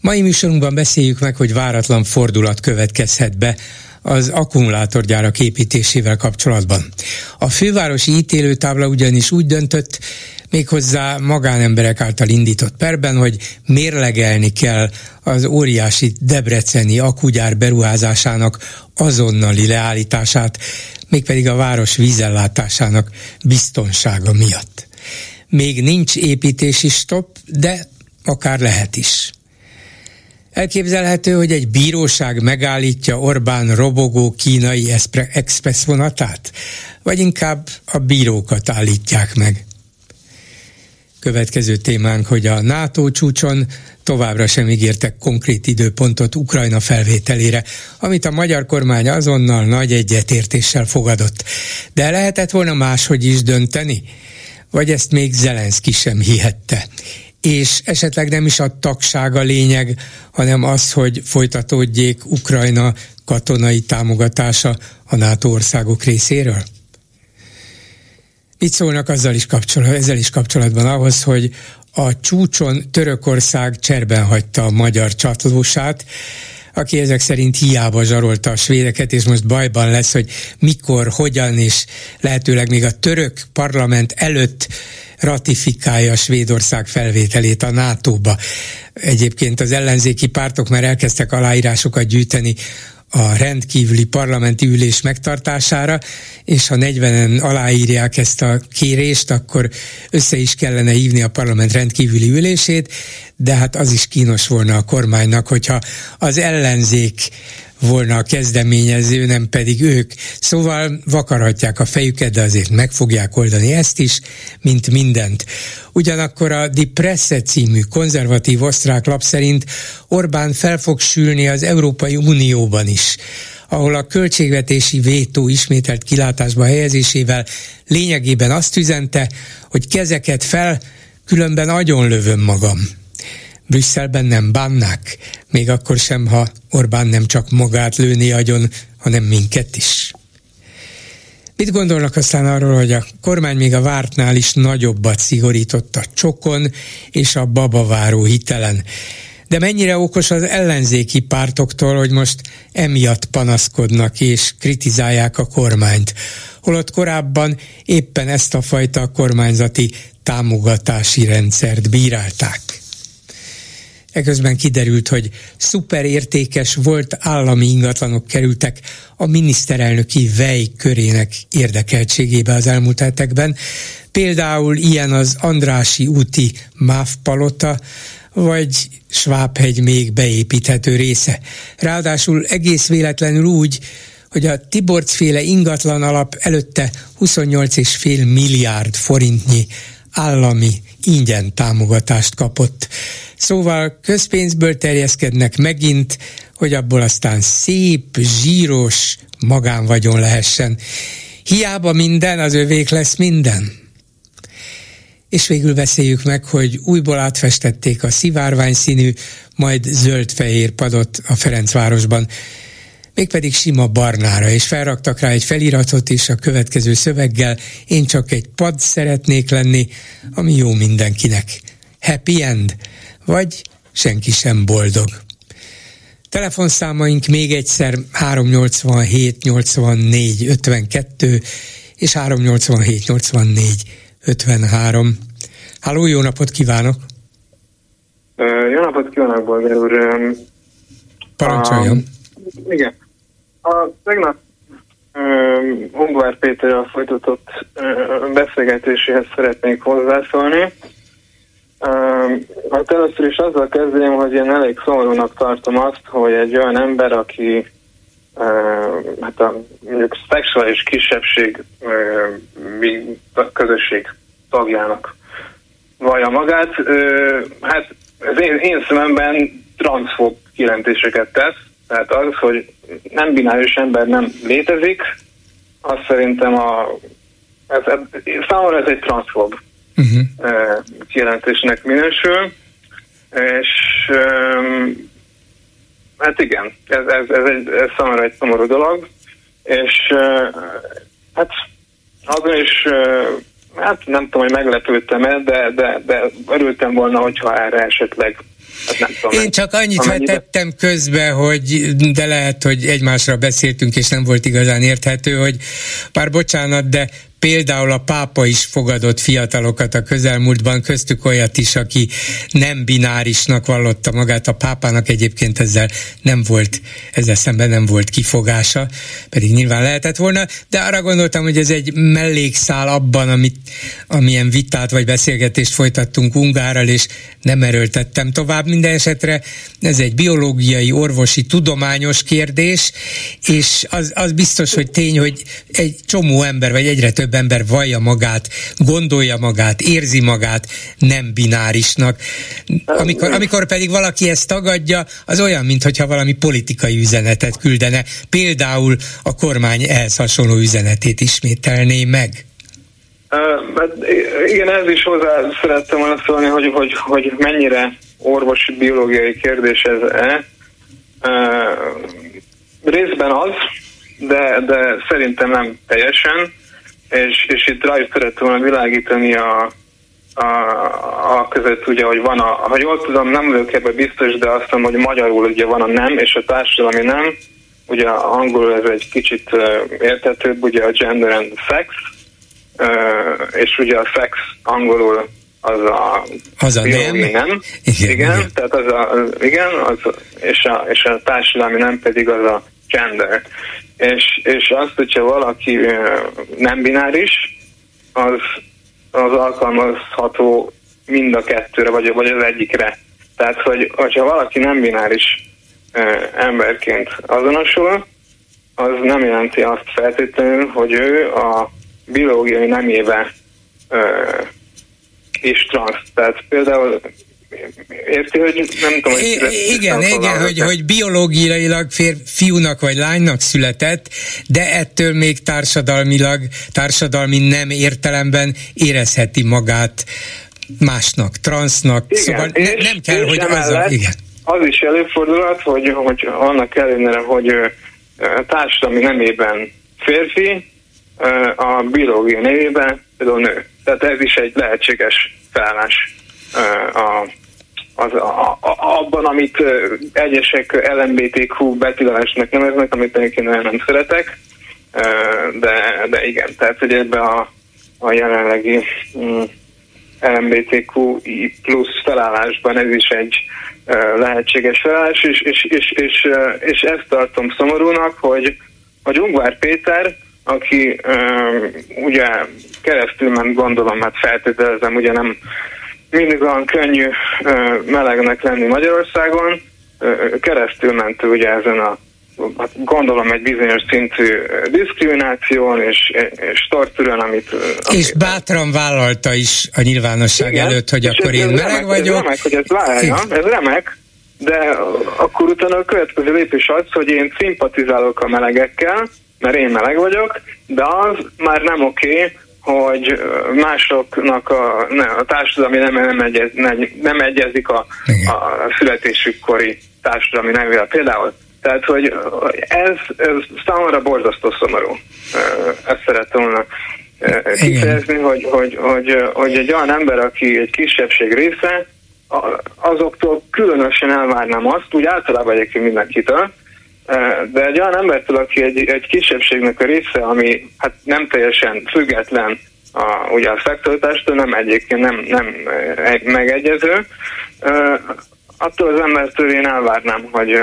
Mai műsorunkban beszéljük meg, hogy váratlan fordulat következhet be az akkumulátorgyárak építésével kapcsolatban. A fővárosi ítélőtábla ugyanis úgy döntött, méghozzá magánemberek által indított perben, hogy mérlegelni kell az óriási debreceni akugyár beruházásának azonnali leállítását, mégpedig a város vízellátásának biztonsága miatt. Még nincs építési stop, de akár lehet is. Elképzelhető, hogy egy bíróság megállítja Orbán robogó kínai express vonatát, vagy inkább a bírókat állítják meg. Következő témánk, hogy a NATO csúcson továbbra sem ígértek konkrét időpontot Ukrajna felvételére, amit a magyar kormány azonnal nagy egyetértéssel fogadott. De lehetett volna máshogy is dönteni? Vagy ezt még Zelenszky sem hihette? És esetleg nem is a tagság a lényeg, hanem az, hogy folytatódjék Ukrajna katonai támogatása a NATO országok részéről? Mit szólnak azzal is kapcsolatban, ezzel is kapcsolatban ahhoz, hogy a csúcson Törökország cserben hagyta a magyar csatlósát, aki ezek szerint hiába zsarolta a svédeket, és most bajban lesz, hogy mikor, hogyan, és lehetőleg még a török parlament előtt ratifikálja Svédország felvételét a NATO-ba. Egyébként az ellenzéki pártok már elkezdtek aláírásokat gyűjteni a rendkívüli parlamenti ülés megtartására, és ha 40-en aláírják ezt a kérést, akkor össze is kellene hívni a parlament rendkívüli ülését, de hát az is kínos volna a kormánynak, hogyha az ellenzék volna a kezdeményező, nem pedig ők. Szóval vakarhatják a fejüket, de azért meg fogják oldani ezt is, mint mindent. Ugyanakkor a Die Presse című konzervatív osztrák lap szerint Orbán fel fog sülni az Európai Unióban is ahol a költségvetési vétó ismételt kilátásba helyezésével lényegében azt üzente, hogy kezeket fel, különben agyon lövöm magam. Brüsszelben nem bánnák, még akkor sem, ha Orbán nem csak magát lőni agyon, hanem minket is. Mit gondolnak aztán arról, hogy a kormány még a vártnál is nagyobbat szigorított a csokon és a babaváró hitelen? De mennyire okos az ellenzéki pártoktól, hogy most emiatt panaszkodnak és kritizálják a kormányt, holott korábban éppen ezt a fajta kormányzati támogatási rendszert bírálták. Eközben kiderült, hogy szuperértékes volt állami ingatlanok kerültek a miniszterelnöki vej körének érdekeltségébe az elmúlt hetekben. Például ilyen az Andrási úti MÁV palota, vagy Svábhegy még beépíthető része. Ráadásul egész véletlenül úgy, hogy a Tiborcféle ingatlan alap előtte 28,5 milliárd forintnyi állami ingyen támogatást kapott. Szóval közpénzből terjeszkednek megint, hogy abból aztán szép, zsíros magánvagyon lehessen. Hiába minden, az övék lesz minden. És végül beszéljük meg, hogy újból átfestették a szivárvány színű, majd zöld-fehér padot a Ferencvárosban, mégpedig sima barnára, és felraktak rá egy feliratot is a következő szöveggel, én csak egy pad szeretnék lenni, ami jó mindenkinek. Happy end? Vagy senki sem boldog. Telefonszámaink még egyszer 387 84 52 és 387 84 53. Háló, jó napot kívánok! Jó napot kívánok, Bolgár úr! Parancsoljon! igen. A tegnap Ungvár Péterrel folytatott beszélgetéséhez szeretnék hozzászólni. Hát először is azzal kezdeném, hogy én elég szomorúnak tartom azt, hogy egy olyan ember, aki hát a mondjuk szexuális kisebbség közösség tagjának vallja magát, hát az én, én szememben transzfób kijelentéseket tesz, Tehát az, hogy nem bináris ember nem létezik, azt szerintem a, ez, ez, számomra ez egy transzfob uh-huh. kijelentésnek minősül, és hát igen, ez, ez, ez, egy, ez számomra egy szomorú dolog, és hát azon is hát nem tudom, hogy meglepődtem-e, de, de, de örültem volna, hogyha erre esetleg Hát Én csak annyit amennyire... tettem közbe, hogy de lehet, hogy egymásra beszéltünk, és nem volt igazán érthető, hogy pár bocsánat, de Például a pápa is fogadott fiatalokat a közelmúltban, köztük olyat is, aki nem binárisnak vallotta magát. A pápának egyébként ezzel nem volt, ezzel szemben nem volt kifogása, pedig nyilván lehetett volna, de arra gondoltam, hogy ez egy mellékszál abban, amit, amilyen vitát vagy beszélgetést folytattunk Ungárral, és nem erőltettem tovább. Minden esetre ez egy biológiai, orvosi, tudományos kérdés, és az, az biztos, hogy tény, hogy egy csomó ember, vagy egyre több ember vallja magát, gondolja magát, érzi magát nem binárisnak. Amikor, amikor pedig valaki ezt tagadja, az olyan, mintha valami politikai üzenetet küldene. Például a kormány ehhez hasonló üzenetét ismételné meg. Uh, igen, ez is hozzá szerettem volna szólni, hogy, hogy, hogy mennyire orvosi biológiai kérdés ez-e. Részben az, de, de szerintem nem teljesen és, és itt rá is szerettem volna világítani a, a, a között ugye, hogy van a, ha jól tudom, nem vagyok ebben biztos, de azt mondom, hogy magyarul ugye van a nem, és a társadalmi nem, ugye angolul ez egy kicsit uh, értetőbb, ugye a gender and sex, uh, és ugye a sex angolul az a, az a nem. nem. Igen, igen, igen, tehát az a, az, igen, az, és, a, és a társadalmi nem pedig az a gender és, és azt, hogyha valaki nem bináris, az, az alkalmazható mind a kettőre, vagy, vagy az egyikre. Tehát, hogy, hogyha valaki nem bináris emberként azonosul, az nem jelenti azt feltétlenül, hogy ő a biológiai nemébe is transz. Tehát például érti, hogy nem tudom, hogy I- Igen, igen, hogy, hogy biológiailag fiúnak vagy lánynak született, de ettől még társadalmilag, társadalmi nem értelemben érezheti magát másnak, transznak, igen, szóval és, ne, nem kell, hogy az a, igen. Az is előfordulhat, hogy, hogy annak ellenére, hogy társadalmi nemében férfi, a biológia nevében például nő. Tehát ez is egy lehetséges felállás a, az, a, a, abban, amit egyesek LMBTQ betilásnak neveznek, amit én nem szeretek, de, de igen, tehát hogy ebbe a, a jelenlegi mm, LMBTQ plusz felállásban ez is egy lehetséges felállás, és, és, és, és, és ezt tartom szomorúnak, hogy, hogy Ungvár Péter, aki ugye keresztül ment gondolom, hát feltételezem, ugye nem mindig olyan könnyű melegnek lenni Magyarországon, keresztül ment ugye ezen a hát gondolom egy bizonyos szintű diszkrimináción és, és tortúrán, amit... És amit, bátran vállalta is a nyilvánosság igen, előtt, hogy akkor én meleg remek, vagyok. Ez remek, hogy ez vállalja, ez remek, de akkor utána a következő lépés az, hogy én szimpatizálok a melegekkel, mert én meleg vagyok, de az már nem oké, okay, hogy másoknak a, ne, a társadalmi nem, nem, egyez, nem, nem egyezik a, a születésükkori társadalmi nevével. Például tehát, hogy ez, ez számomra borzasztó szomorú. Ezt szerettem volna kifejezni, hogy, hogy, hogy, hogy egy olyan ember, aki egy kisebbség része, azoktól különösen elvárnám azt, úgy általában egyébként mindenkitől, de egy olyan embertől, aki egy, egy kisebbségnek a része, ami hát nem teljesen független a, ugye a szektoritástól, nem egyébként nem, nem megegyező, attól az embertől én elvárnám, hogy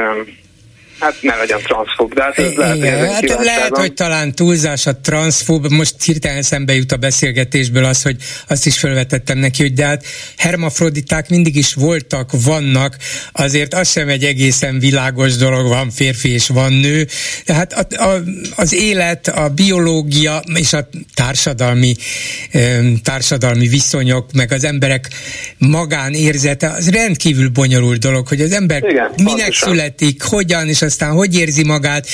Hát ne legyen transzfób, de hát ez lehet, Igen, hát lehet, hogy talán túlzás a transzfób, most hirtelen szembe jut a beszélgetésből az, hogy azt is felvetettem neki, hogy de hát hermafroditák mindig is voltak, vannak, azért az sem egy egészen világos dolog, van férfi és van nő, tehát a, a, az élet, a biológia és a társadalmi, társadalmi viszonyok, meg az emberek magánérzete, az rendkívül bonyolult dolog, hogy az ember Igen, minek pontosan. születik, hogyan, és aztán hogy érzi magát,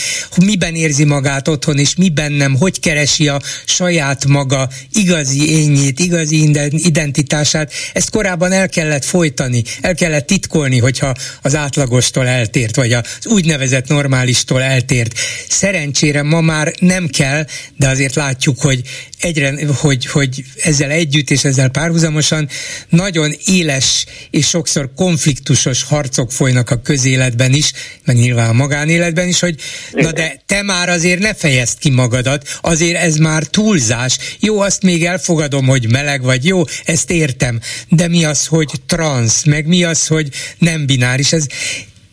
miben érzi magát otthon, és miben nem, hogy keresi a saját maga igazi ényét, igazi identitását, ezt korábban el kellett folytani, el kellett titkolni, hogyha az átlagostól eltért, vagy az úgynevezett normálistól eltért. Szerencsére ma már nem kell, de azért látjuk, hogy egyre, hogy, hogy ezzel együtt és ezzel párhuzamosan nagyon éles és sokszor konfliktusos harcok folynak a közéletben is, meg nyilván a magánéletben is, hogy na de te már azért ne fejezd ki magadat, azért ez már túlzás. Jó, azt még elfogadom, hogy meleg vagy, jó, ezt értem, de mi az, hogy trans, meg mi az, hogy nem bináris, ez,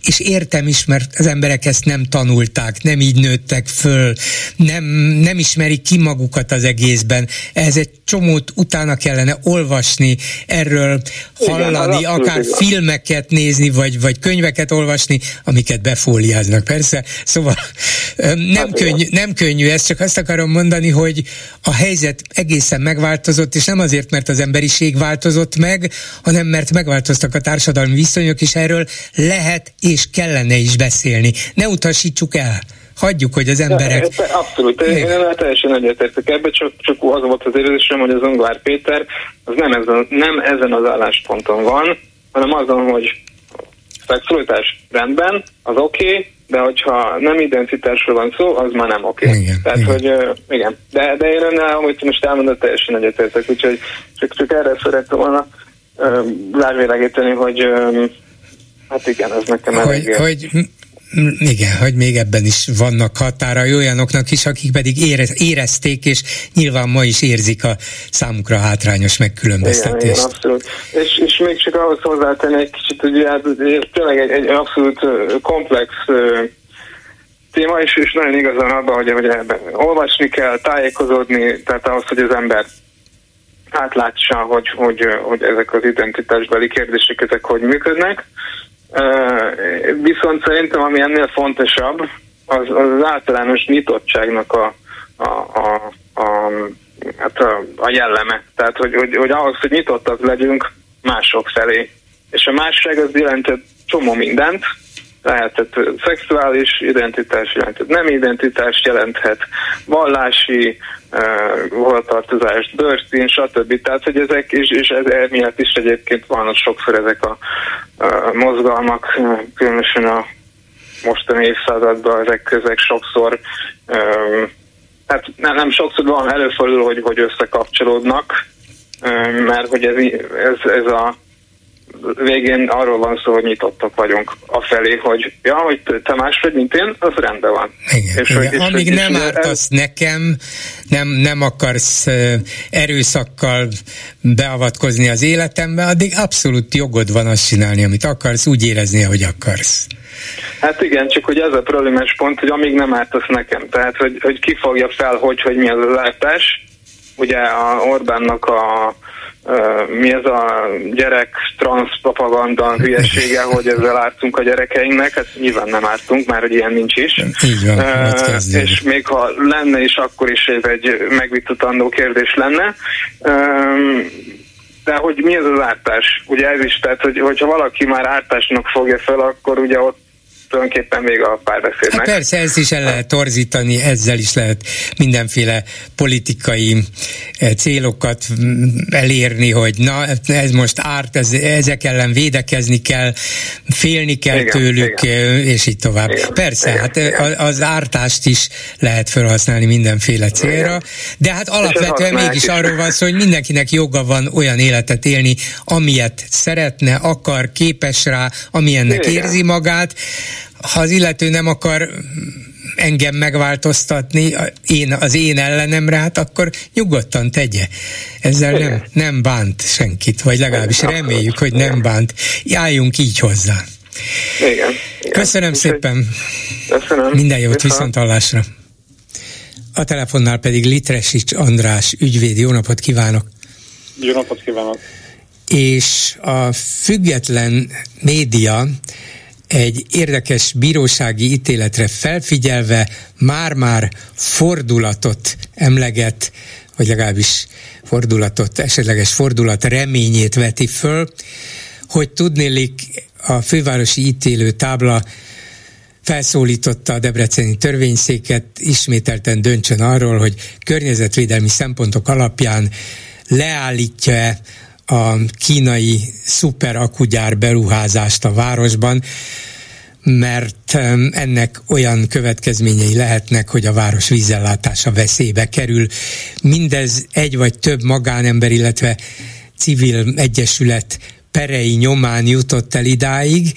és értem is, mert az emberek ezt nem tanulták, nem így nőttek föl, nem, nem ismerik ki magukat az egészben. Ehhez egy csomót utána kellene olvasni, erről hallani, Igen, akár igaz. filmeket nézni, vagy, vagy könyveket olvasni, amiket befóliáznak, persze. Szóval nem, hát könnyű, nem könnyű ez, csak azt akarom mondani, hogy a helyzet egészen megváltozott, és nem azért, mert az emberiség változott meg, hanem mert megváltoztak a társadalmi viszonyok, és erről lehet és és kellene is beszélni. Ne utasítsuk el. Hagyjuk, hogy az emberek... Ja, abszolút, én, én teljesen egyetértek ebbe, csak, csak az volt az érzésem, hogy az Ungvár Péter az nem ezen, nem ezen az állásponton van, hanem azon, hogy szexualitás rendben, az oké, okay, de hogyha nem identitásról van szó, az már nem oké. Okay. Igen, Tehát, igen. hogy uh, igen. De, de én önnel, amit most elmondott, teljesen egyetértek, úgyhogy csak, csak erre szerettem volna uh, rávilágítani, hogy uh, Hát igen, ez nekem hogy, elég... Hogy igen, hogy még ebben is vannak határai olyanoknak is, akik pedig érezték, és nyilván ma is érzik a számukra hátrányos megkülönböztetést. Igen, igen abszolút. És, és még csak ahhoz hozzátenni egy kicsit, hogy hát tényleg egy, egy abszolút komplex téma, és, és nagyon igazán abban, hogy, hogy ebben olvasni kell, tájékozódni, tehát ahhoz, hogy az ember átlássa, hogy, hogy, hogy ezek az identitásbeli kérdések, ezek hogy működnek. Viszont szerintem, ami ennél fontosabb, az az, általános nyitottságnak a, a, a, a, hát a, a jelleme. Tehát, hogy, hogy, hogy ahhoz, hogy nyitottak legyünk mások felé. És a másság az jelentett csomó mindent, lehetett szexuális identitás, jelentett nem identitás, jelenthet vallási uh, hovatartozást, bőrszín, stb. Tehát, hogy ezek, és, és ez emiatt is egyébként vannak sokszor ezek a, a mozgalmak, különösen a mostani évszázadban ezek, ezek sokszor um, hát nem, nem sokszor van, előfordul, hogy, hogy összekapcsolódnak, mert hogy ez, ez, ez a végén arról van szó, hogy nyitottak vagyunk a felé, hogy ja, hogy te más vagy, mint én, az rendben van. Igen, és igen. Hogy, és Amíg és nem és ártasz ez... nekem, nem, nem akarsz erőszakkal beavatkozni az életembe, addig abszolút jogod van azt csinálni, amit akarsz, úgy érezni, ahogy akarsz. Hát igen, csak hogy ez a problémás pont, hogy amíg nem ártasz nekem, tehát hogy, hogy ki fogja fel, hogy, hogy mi az az ártás, ugye a Orbánnak a mi ez a gyerek trans propaganda hülyesége, hogy ezzel ártunk a gyerekeinknek, hát nyilván nem ártunk, már hogy ilyen nincs is. Van, uh, és még ha lenne is, akkor is ez egy megvitatandó kérdés lenne. Uh, de hogy mi ez az ártás? Ugye ez is, tehát hogy, hogyha valaki már ártásnak fogja fel, akkor ugye ott tulajdonképpen még a párbeszédnek. Hát persze, ezt is el lehet torzítani, ezzel is lehet mindenféle politikai eh, célokat mm, elérni, hogy na, ez most árt, ez, ezek ellen védekezni kell, félni kell igen, tőlük, igen. Eh, és így tovább. Igen, persze, igen, hát eh, igen. az ártást is lehet felhasználni mindenféle célra, igen. de hát alapvetően mégis is. arról van szó, hogy mindenkinek joga van olyan életet élni, amilyet szeretne, akar, képes rá, amilyennek igen. érzi magát, ha az illető nem akar engem megváltoztatni én, az én ellenemre, hát akkor nyugodtan tegye. Ezzel nem, nem bánt senkit, vagy legalábbis reméljük, hogy nem bánt. Jáljunk így hozzá. Igen. igen. Köszönöm Úgy, szépen. Köszönöm. Minden jót, viszont hallásra. A telefonnál pedig Litresics András ügyvéd. Jó napot kívánok! Jó napot kívánok! És a független média egy érdekes bírósági ítéletre felfigyelve már-már fordulatot emleget, vagy legalábbis fordulatot, esetleges fordulat reményét veti föl, hogy tudnélik a fővárosi ítélő tábla felszólította a debreceni törvényszéket, ismételten döntsön arról, hogy környezetvédelmi szempontok alapján leállítja a kínai szuperakugyár beruházást a városban, mert ennek olyan következményei lehetnek, hogy a város vízellátása veszélybe kerül. Mindez egy vagy több magánember, illetve civil egyesület perei nyomán jutott el idáig.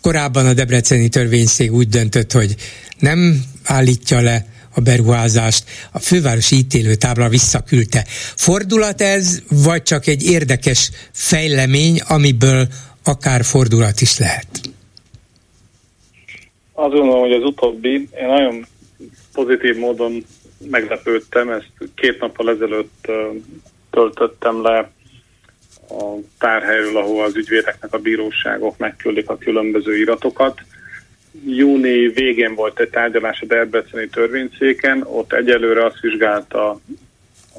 Korábban a Debreceni törvényszék úgy döntött, hogy nem állítja le a beruházást, a fővárosi ítélőtábla visszaküldte. Fordulat ez, vagy csak egy érdekes fejlemény, amiből akár fordulat is lehet? Azt gondolom, hogy az utóbbi, én nagyon pozitív módon meglepődtem, ezt két nappal ezelőtt töltöttem le a tárhelyről, ahol az ügyvédeknek a bíróságok megküldik a különböző iratokat. Júni végén volt egy tárgyalás a Debreceni törvényszéken, ott egyelőre azt vizsgálta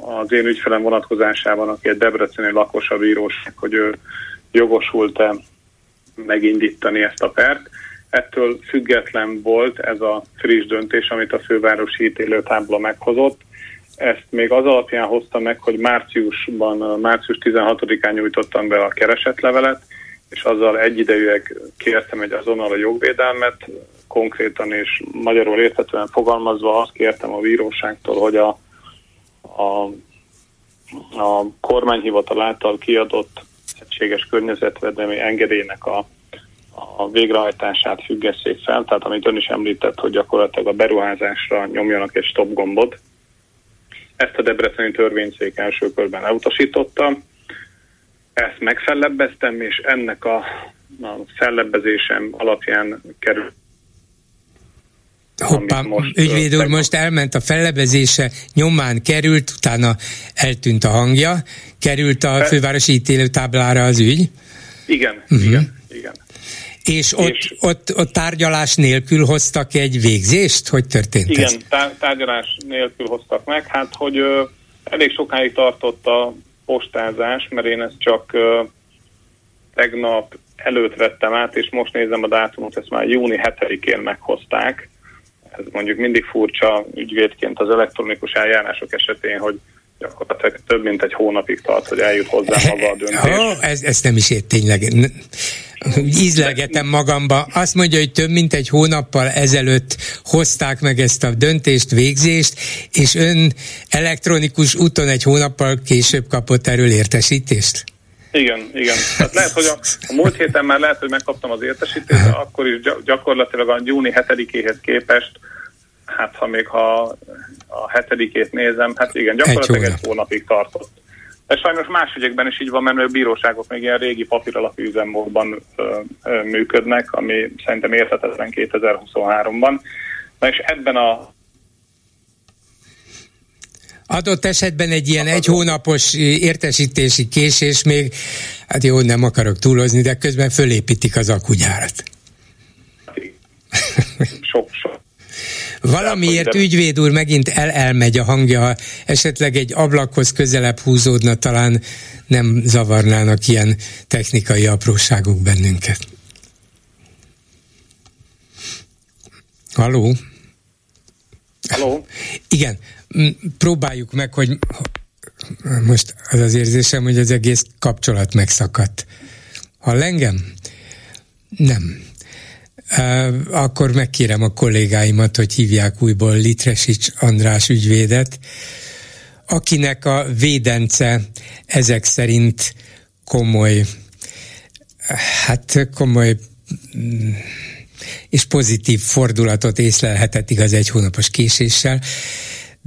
az én ügyfelem vonatkozásában, aki egy Debreceni lakos a bíróság, hogy ő jogosult-e megindítani ezt a pert. Ettől független volt ez a friss döntés, amit a fővárosi ítélőtábla meghozott. Ezt még az alapján hozta meg, hogy márciusban, március 16-án nyújtottam be a keresetlevelet, és azzal egyidejűleg kértem egy azonnal a jogvédelmet, konkrétan és magyarul érthetően fogalmazva azt kértem a bíróságtól, hogy a, a, a kormányhivatal által kiadott egységes környezetvédelmi engedélynek a a végrehajtását függesszék fel, tehát amit ön is említett, hogy gyakorlatilag a beruházásra nyomjanak egy stop gombot. Ezt a Debreceni törvényszék első körben elutasította, ezt megfellebbeztem, és ennek a, a fellebbezésem alapján kerül Hoppá, most, ügyvéd úr most elment a fellebezése, nyomán került, utána eltűnt a hangja, került a fővárosi ítélőtáblára az ügy. Igen, uh-huh. igen, igen. És ott, és ott, ott tárgyalás nélkül hoztak egy végzést? Hogy történt igen, ez? Igen, tárgyalás nélkül hoztak meg. Hát, hogy ö, elég sokáig tartott a postázás, mert én ezt csak tegnap előtt vettem át, és most nézem a dátumot, ezt már júni 7-én meghozták. Ez mondjuk mindig furcsa ügyvédként az elektronikus eljárások esetén, hogy gyakorlatilag több mint egy hónapig tart, hogy eljut hozzá maga a döntés. Oh, ez, ez nem is ért tényleg. Ízlelgetem magamba. Azt mondja, hogy több mint egy hónappal ezelőtt hozták meg ezt a döntést, végzést, és ön elektronikus úton egy hónappal később kapott erről értesítést? Igen, igen. Tehát lehet, hogy a, a múlt héten már lehet, hogy megkaptam az értesítést, de akkor is gyakorlatilag a júni 7-éhez képest hát ha még ha a hetedikét nézem, hát igen, gyakorlatilag egy, egy hónapig tartott. De sajnos más ügyekben is így van, mert a bíróságok még ilyen régi papír alapú üzemmódban működnek, ami szerintem érthetetlen 2023-ban. Na és ebben a Adott esetben egy ilyen egy hónapos értesítési késés még, hát jó, nem akarok túlozni, de közben fölépítik az akugyárat. Sok, sok, Valamiért ügyvéd úr megint el-elmegy a hangja, ha esetleg egy ablakhoz közelebb húzódna, talán nem zavarnának ilyen technikai apróságok bennünket. Haló? Haló? Igen, próbáljuk meg, hogy most az az érzésem, hogy az egész kapcsolat megszakadt. Hall engem? Nem akkor megkérem a kollégáimat, hogy hívják újból Litresics András ügyvédet, akinek a védence ezek szerint komoly, hát komoly mm, és pozitív fordulatot észlelhetett igaz egy hónapos késéssel,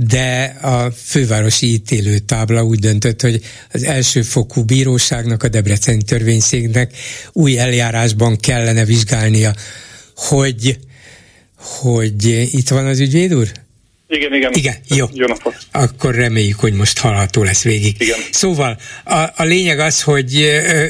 de a fővárosi ítélő tábla úgy döntött, hogy az elsőfokú bíróságnak, a Debreceni törvényszéknek új eljárásban kellene vizsgálnia hogy, hogy itt van az ügyvéd úr? Igen, igen. Igen, jó. Jó napot. Akkor reméljük, hogy most hallható lesz végig. Igen. Szóval a, a lényeg az, hogy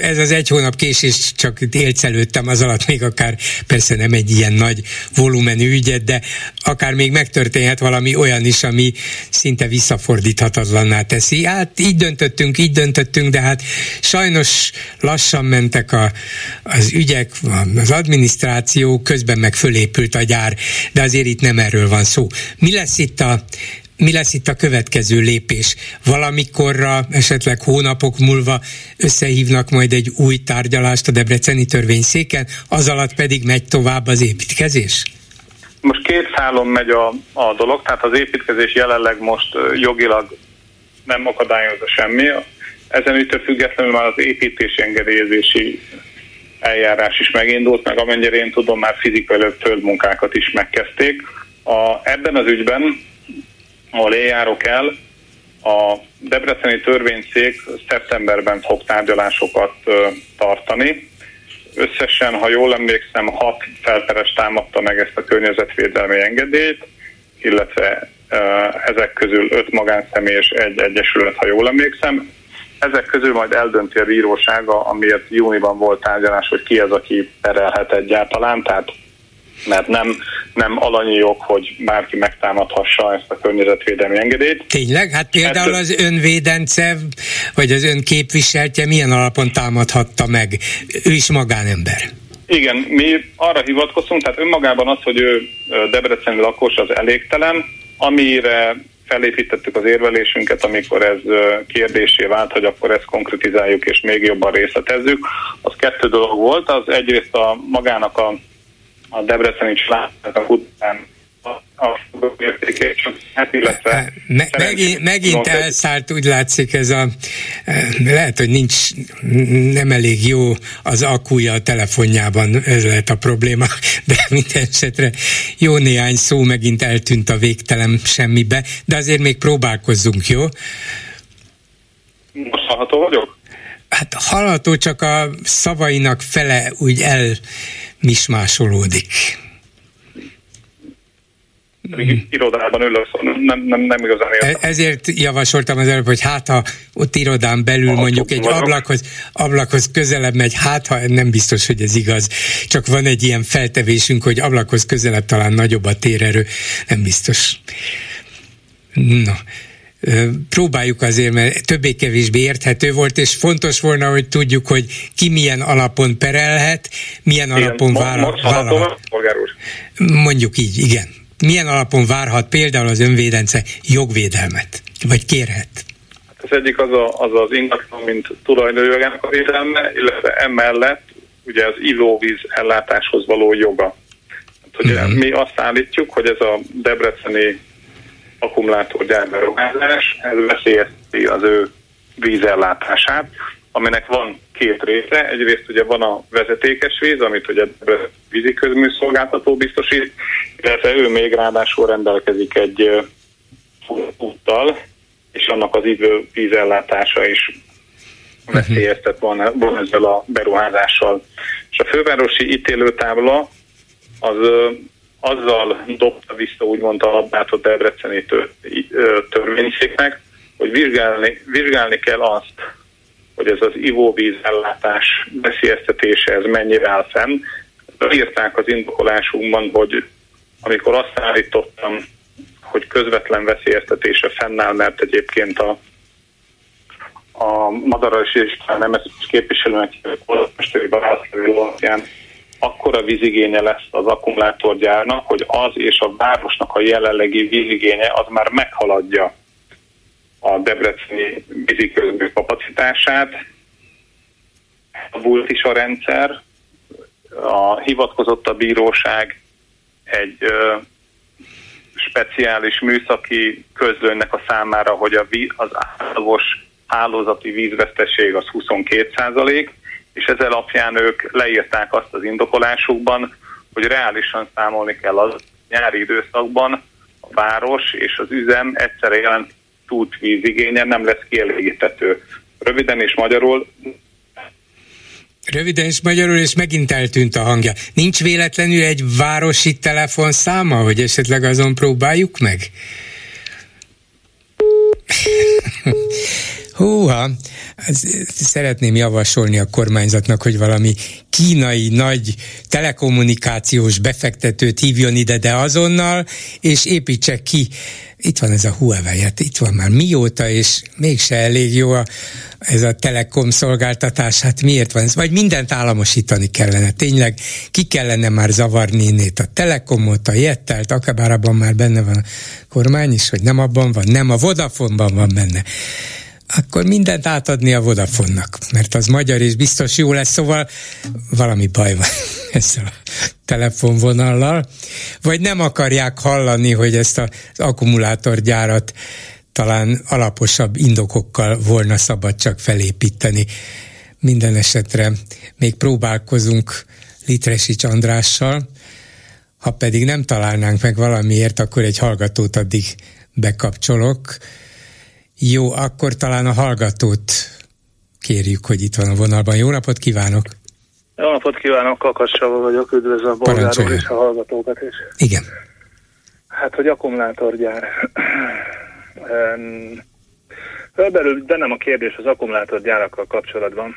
ez az egy hónap késés csak élcelődtem az alatt, még akár persze nem egy ilyen nagy volumenű ügyet, de akár még megtörténhet valami olyan is, ami szinte visszafordíthatatlanná teszi. Hát így döntöttünk, így döntöttünk, de hát sajnos lassan mentek a, az ügyek, az adminisztráció, közben meg fölépült a gyár, de azért itt nem erről van szó. Mi lesz itt itt a mi lesz itt a következő lépés? Valamikorra, esetleg hónapok múlva összehívnak majd egy új tárgyalást a Debreceni törvényszéken, az alatt pedig megy tovább az építkezés? Most két szálon megy a, a dolog, tehát az építkezés jelenleg most jogilag nem akadályozza semmi. Ezen ügytől függetlenül már az építési engedélyezési eljárás is megindult, meg amennyire én tudom, már fizikailag földmunkákat is megkezdték. A, ebben az ügyben ahol én járok el, a Debreceni törvényszék szeptemberben fog tárgyalásokat tartani. Összesen, ha jól emlékszem, hat felperes támadta meg ezt a környezetvédelmi engedélyt, illetve ezek közül öt magánszemély és egy egyesület, ha jól emlékszem. Ezek közül majd eldönti a bírósága, amiért júniban volt tárgyalás, hogy ki az, aki perelhet egyáltalán, tehát mert nem, nem alanyi jog, hogy bárki megtámadhassa ezt a környezetvédelmi engedélyt. Tényleg? Hát például az önvédence, vagy az ön képviseltje milyen alapon támadhatta meg? Ő is magánember. Igen, mi arra hivatkozunk, tehát önmagában az, hogy ő Debreceni lakos, az elégtelen, amire felépítettük az érvelésünket, amikor ez kérdésé vált, hogy akkor ezt konkretizáljuk és még jobban részletezzük. Az kettő dolog volt, az egyrészt a magának a a Debreceni családnak után Hát, illetve Me, megint, megint elszállt, úgy látszik ez a, lehet, hogy nincs, nem elég jó az akúja a telefonjában, ez lehet a probléma, de minden esetre jó néhány szó megint eltűnt a végtelen semmibe, de azért még próbálkozzunk, jó? Most hallható vagyok? Hát hallható, csak a szavainak fele úgy elmismásolódik. irodában ülök, szóval nem, nem, nem igazán értem. E- ezért javasoltam az előbb, hogy hát ha ott irodán belül ha mondjuk egy ablakhoz, ablakhoz közelebb megy, hát ha nem biztos, hogy ez igaz. Csak van egy ilyen feltevésünk, hogy ablakhoz közelebb talán nagyobb a térerő, nem biztos. Na, próbáljuk azért, mert többé-kevésbé érthető volt, és fontos volna, hogy tudjuk, hogy ki milyen alapon perelhet, milyen igen, alapon várhat. Mondjuk így, igen. Milyen alapon várhat például az önvédence jogvédelmet, vagy kérhet? Hát az egyik az a, az, az ingatlan, mint tulajdonjogának a védelme, illetve emellett ugye az ivóvíz ellátáshoz való joga. Hát, ugye uh-huh. mi azt állítjuk, hogy ez a debreceni akkumulátorgyár beruházás, ez veszélyezteti az ő vízellátását, aminek van két része. Egyrészt ugye van a vezetékes víz, amit ugye vízi közműszolgáltató biztosít, illetve ő még ráadásul rendelkezik egy úttal, és annak az idő vízellátása is veszélyeztet van, van ezzel a beruházással. És a fővárosi ítélőtábla az azzal dobta vissza úgymond a labdát a Debreceni törvényszéknek, hogy vizsgálni, vizsgálni kell azt, hogy ez az ivóvíz ellátás veszélyeztetése ez mennyire áll fenn. Írták az indokolásunkban, hogy amikor azt állítottam, hogy közvetlen veszélyeztetése fennáll, mert egyébként a, a Madaras és nem ezt képviselőnek polgármesteri válaszlevő alapján akkora vízigénye lesz az akkumulátorgyárnak, hogy az és a városnak a jelenlegi vízigénye az már meghaladja a debreceni víziközmű kapacitását. Volt is a rendszer, a hivatkozott a bíróság egy ö, speciális műszaki közlőnek a számára, hogy a víz, az átlagos hálózati vízveszteség az 22 százalék, és ez alapján ők leírták azt az indokolásukban, hogy reálisan számolni kell az nyári időszakban a város és az üzem egyszerre jelent túlt vízigénye nem lesz kielégítető. Röviden és magyarul Röviden és magyarul, és megint eltűnt a hangja. Nincs véletlenül egy városi telefonszáma, hogy esetleg azon próbáljuk meg? Húha, szeretném javasolni a kormányzatnak, hogy valami kínai nagy telekommunikációs befektetőt hívjon ide, de azonnal, és építse ki. Itt van ez a Huawei, hát itt van már mióta, és mégse elég jó a, ez a telekom szolgáltatás, hát miért van ez? Vagy mindent államosítani kellene, tényleg ki kellene már zavarni innét a telekomot, a jettelt, akár abban már benne van a kormány is, hogy nem abban van, nem a Vodafone-ban van benne akkor mindent átadni a Vodafonnak, mert az magyar és biztos jó lesz, szóval valami baj van ezzel a telefonvonallal, vagy nem akarják hallani, hogy ezt az akkumulátorgyárat talán alaposabb indokokkal volna szabad csak felépíteni. Minden esetre még próbálkozunk Litresics Andrással, ha pedig nem találnánk meg valamiért, akkor egy hallgatót addig bekapcsolok, jó, akkor talán a hallgatót kérjük, hogy itt van a vonalban. Jó napot kívánok! Jó napot kívánok, Kakas Csaba vagyok, üdvözlöm a bolgárok és a hallgatókat is. Igen. Hát, hogy akkumulátorgyár. Fölbelül nem a kérdés az akkumulátorgyárakkal kapcsolatban,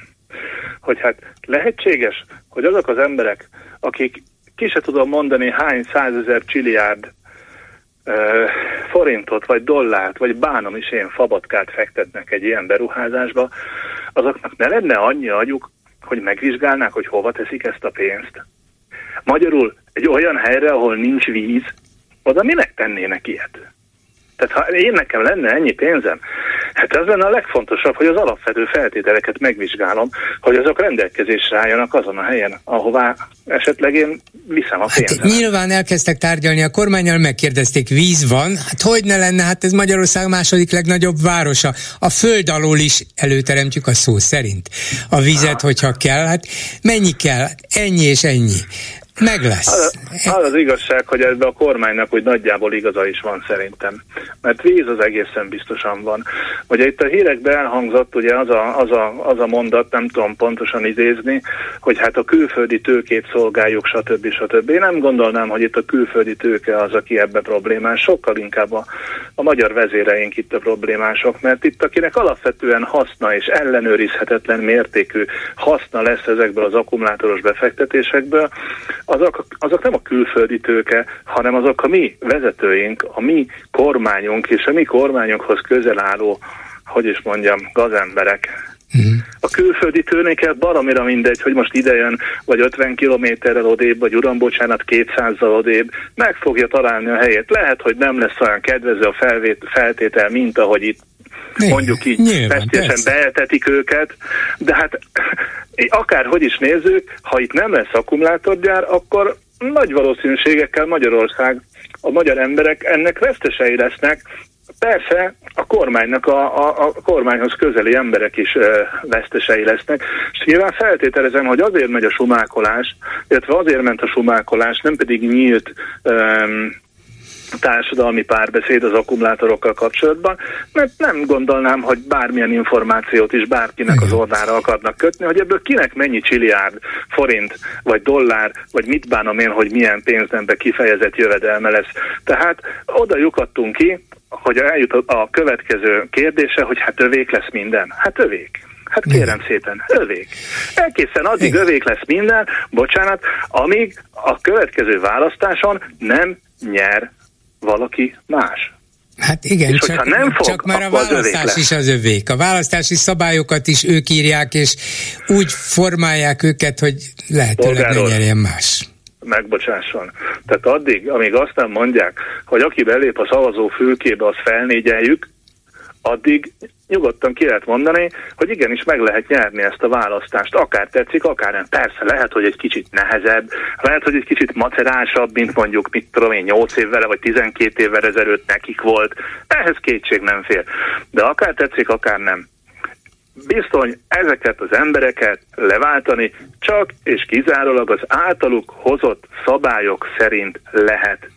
hogy hát lehetséges, hogy azok az emberek, akik ki se tudom mondani hány százezer csiliárd forintot, vagy dollárt, vagy bánom is én fabatkát fektetnek egy ilyen beruházásba, azoknak ne lenne annyi agyuk, hogy megvizsgálnák, hogy hova teszik ezt a pénzt. Magyarul egy olyan helyre, ahol nincs víz, oda minek tennének ilyet? Tehát ha én nekem lenne ennyi pénzem, hát ez lenne a legfontosabb, hogy az alapvető feltételeket megvizsgálom, hogy azok rendelkezésre álljanak azon a helyen, ahová esetleg én viszem a pénzem. Hát nyilván elkezdtek tárgyalni a kormányal, megkérdezték, víz van, hát hogy ne lenne, hát ez Magyarország második legnagyobb városa. A föld alól is előteremtjük a szó szerint. A vizet, hogyha kell, hát mennyi kell? Ennyi és ennyi. Meg lesz. Az, az az igazság, hogy ebben a kormánynak úgy nagyjából igaza is van szerintem. Mert víz az egészen biztosan van. Ugye itt a hírekben elhangzott ugye az a, az, a, az a mondat, nem tudom pontosan idézni, hogy hát a külföldi tőkét szolgáljuk, stb. stb. Én nem gondolnám, hogy itt a külföldi tőke az, aki ebbe problémás. Sokkal inkább a, a magyar vezéreink itt a problémások, mert itt akinek alapvetően haszna és ellenőrizhetetlen mértékű haszna lesz ezekből az akkumulátoros befektetésekből, azok, azok nem a külföldi tőke, hanem azok a mi vezetőink, a mi kormányunk és a mi kormányunkhoz közel álló, hogy is mondjam, gazemberek. Uh-huh. A külföldi tőnéket baromira mindegy, hogy most ide jön, vagy 50 kilométerrel odébb, vagy uram, bocsánat, 200-zal odébb, meg fogja találni a helyét. Lehet, hogy nem lesz olyan kedvező a felvét, feltétel, mint ahogy itt mondjuk így feszélyesen beeltetik őket, de hát akárhogy is nézzük, ha itt nem lesz akkumulátorgyár, akkor nagy valószínűségekkel Magyarország, a magyar emberek ennek vesztesei lesznek, Persze a kormánynak, a, a, a kormányhoz közeli emberek is e, vesztesei lesznek, és nyilván feltételezem, hogy azért megy a sumákolás, illetve azért ment a sumákolás, nem pedig nyílt társadalmi párbeszéd az akkumulátorokkal kapcsolatban, mert nem gondolnám, hogy bármilyen információt is bárkinek az ordára akarnak kötni, hogy ebből kinek mennyi csiliárd, forint, vagy dollár, vagy mit bánom én, hogy milyen pénznembe kifejezett jövedelme lesz. Tehát oda lyukadtunk ki, hogy eljut a következő kérdése, hogy hát övék lesz minden. Hát övék. Hát kérem Igen. szépen, övék. Elkészen addig Igen. övék lesz minden, bocsánat, amíg a következő választáson nem nyer valaki más. Hát igen, csak, nem fog, csak már a választás az is az övék. A választási szabályokat is ők írják, és úgy formálják őket, hogy lehetőleg ne nyerjen más megbocsásson. Tehát addig, amíg azt nem mondják, hogy aki belép a szavazó fülkébe, azt felnégyeljük, addig nyugodtan ki lehet mondani, hogy igenis meg lehet nyerni ezt a választást. Akár tetszik, akár nem. Persze lehet, hogy egy kicsit nehezebb, lehet, hogy egy kicsit macerásabb, mint mondjuk, mit tudom én, 8 évvel vagy 12 évvel ezelőtt nekik volt. Ehhez kétség nem fér. De akár tetszik, akár nem. Bizony ezeket az embereket leváltani csak és kizárólag az általuk hozott szabályok szerint lehet.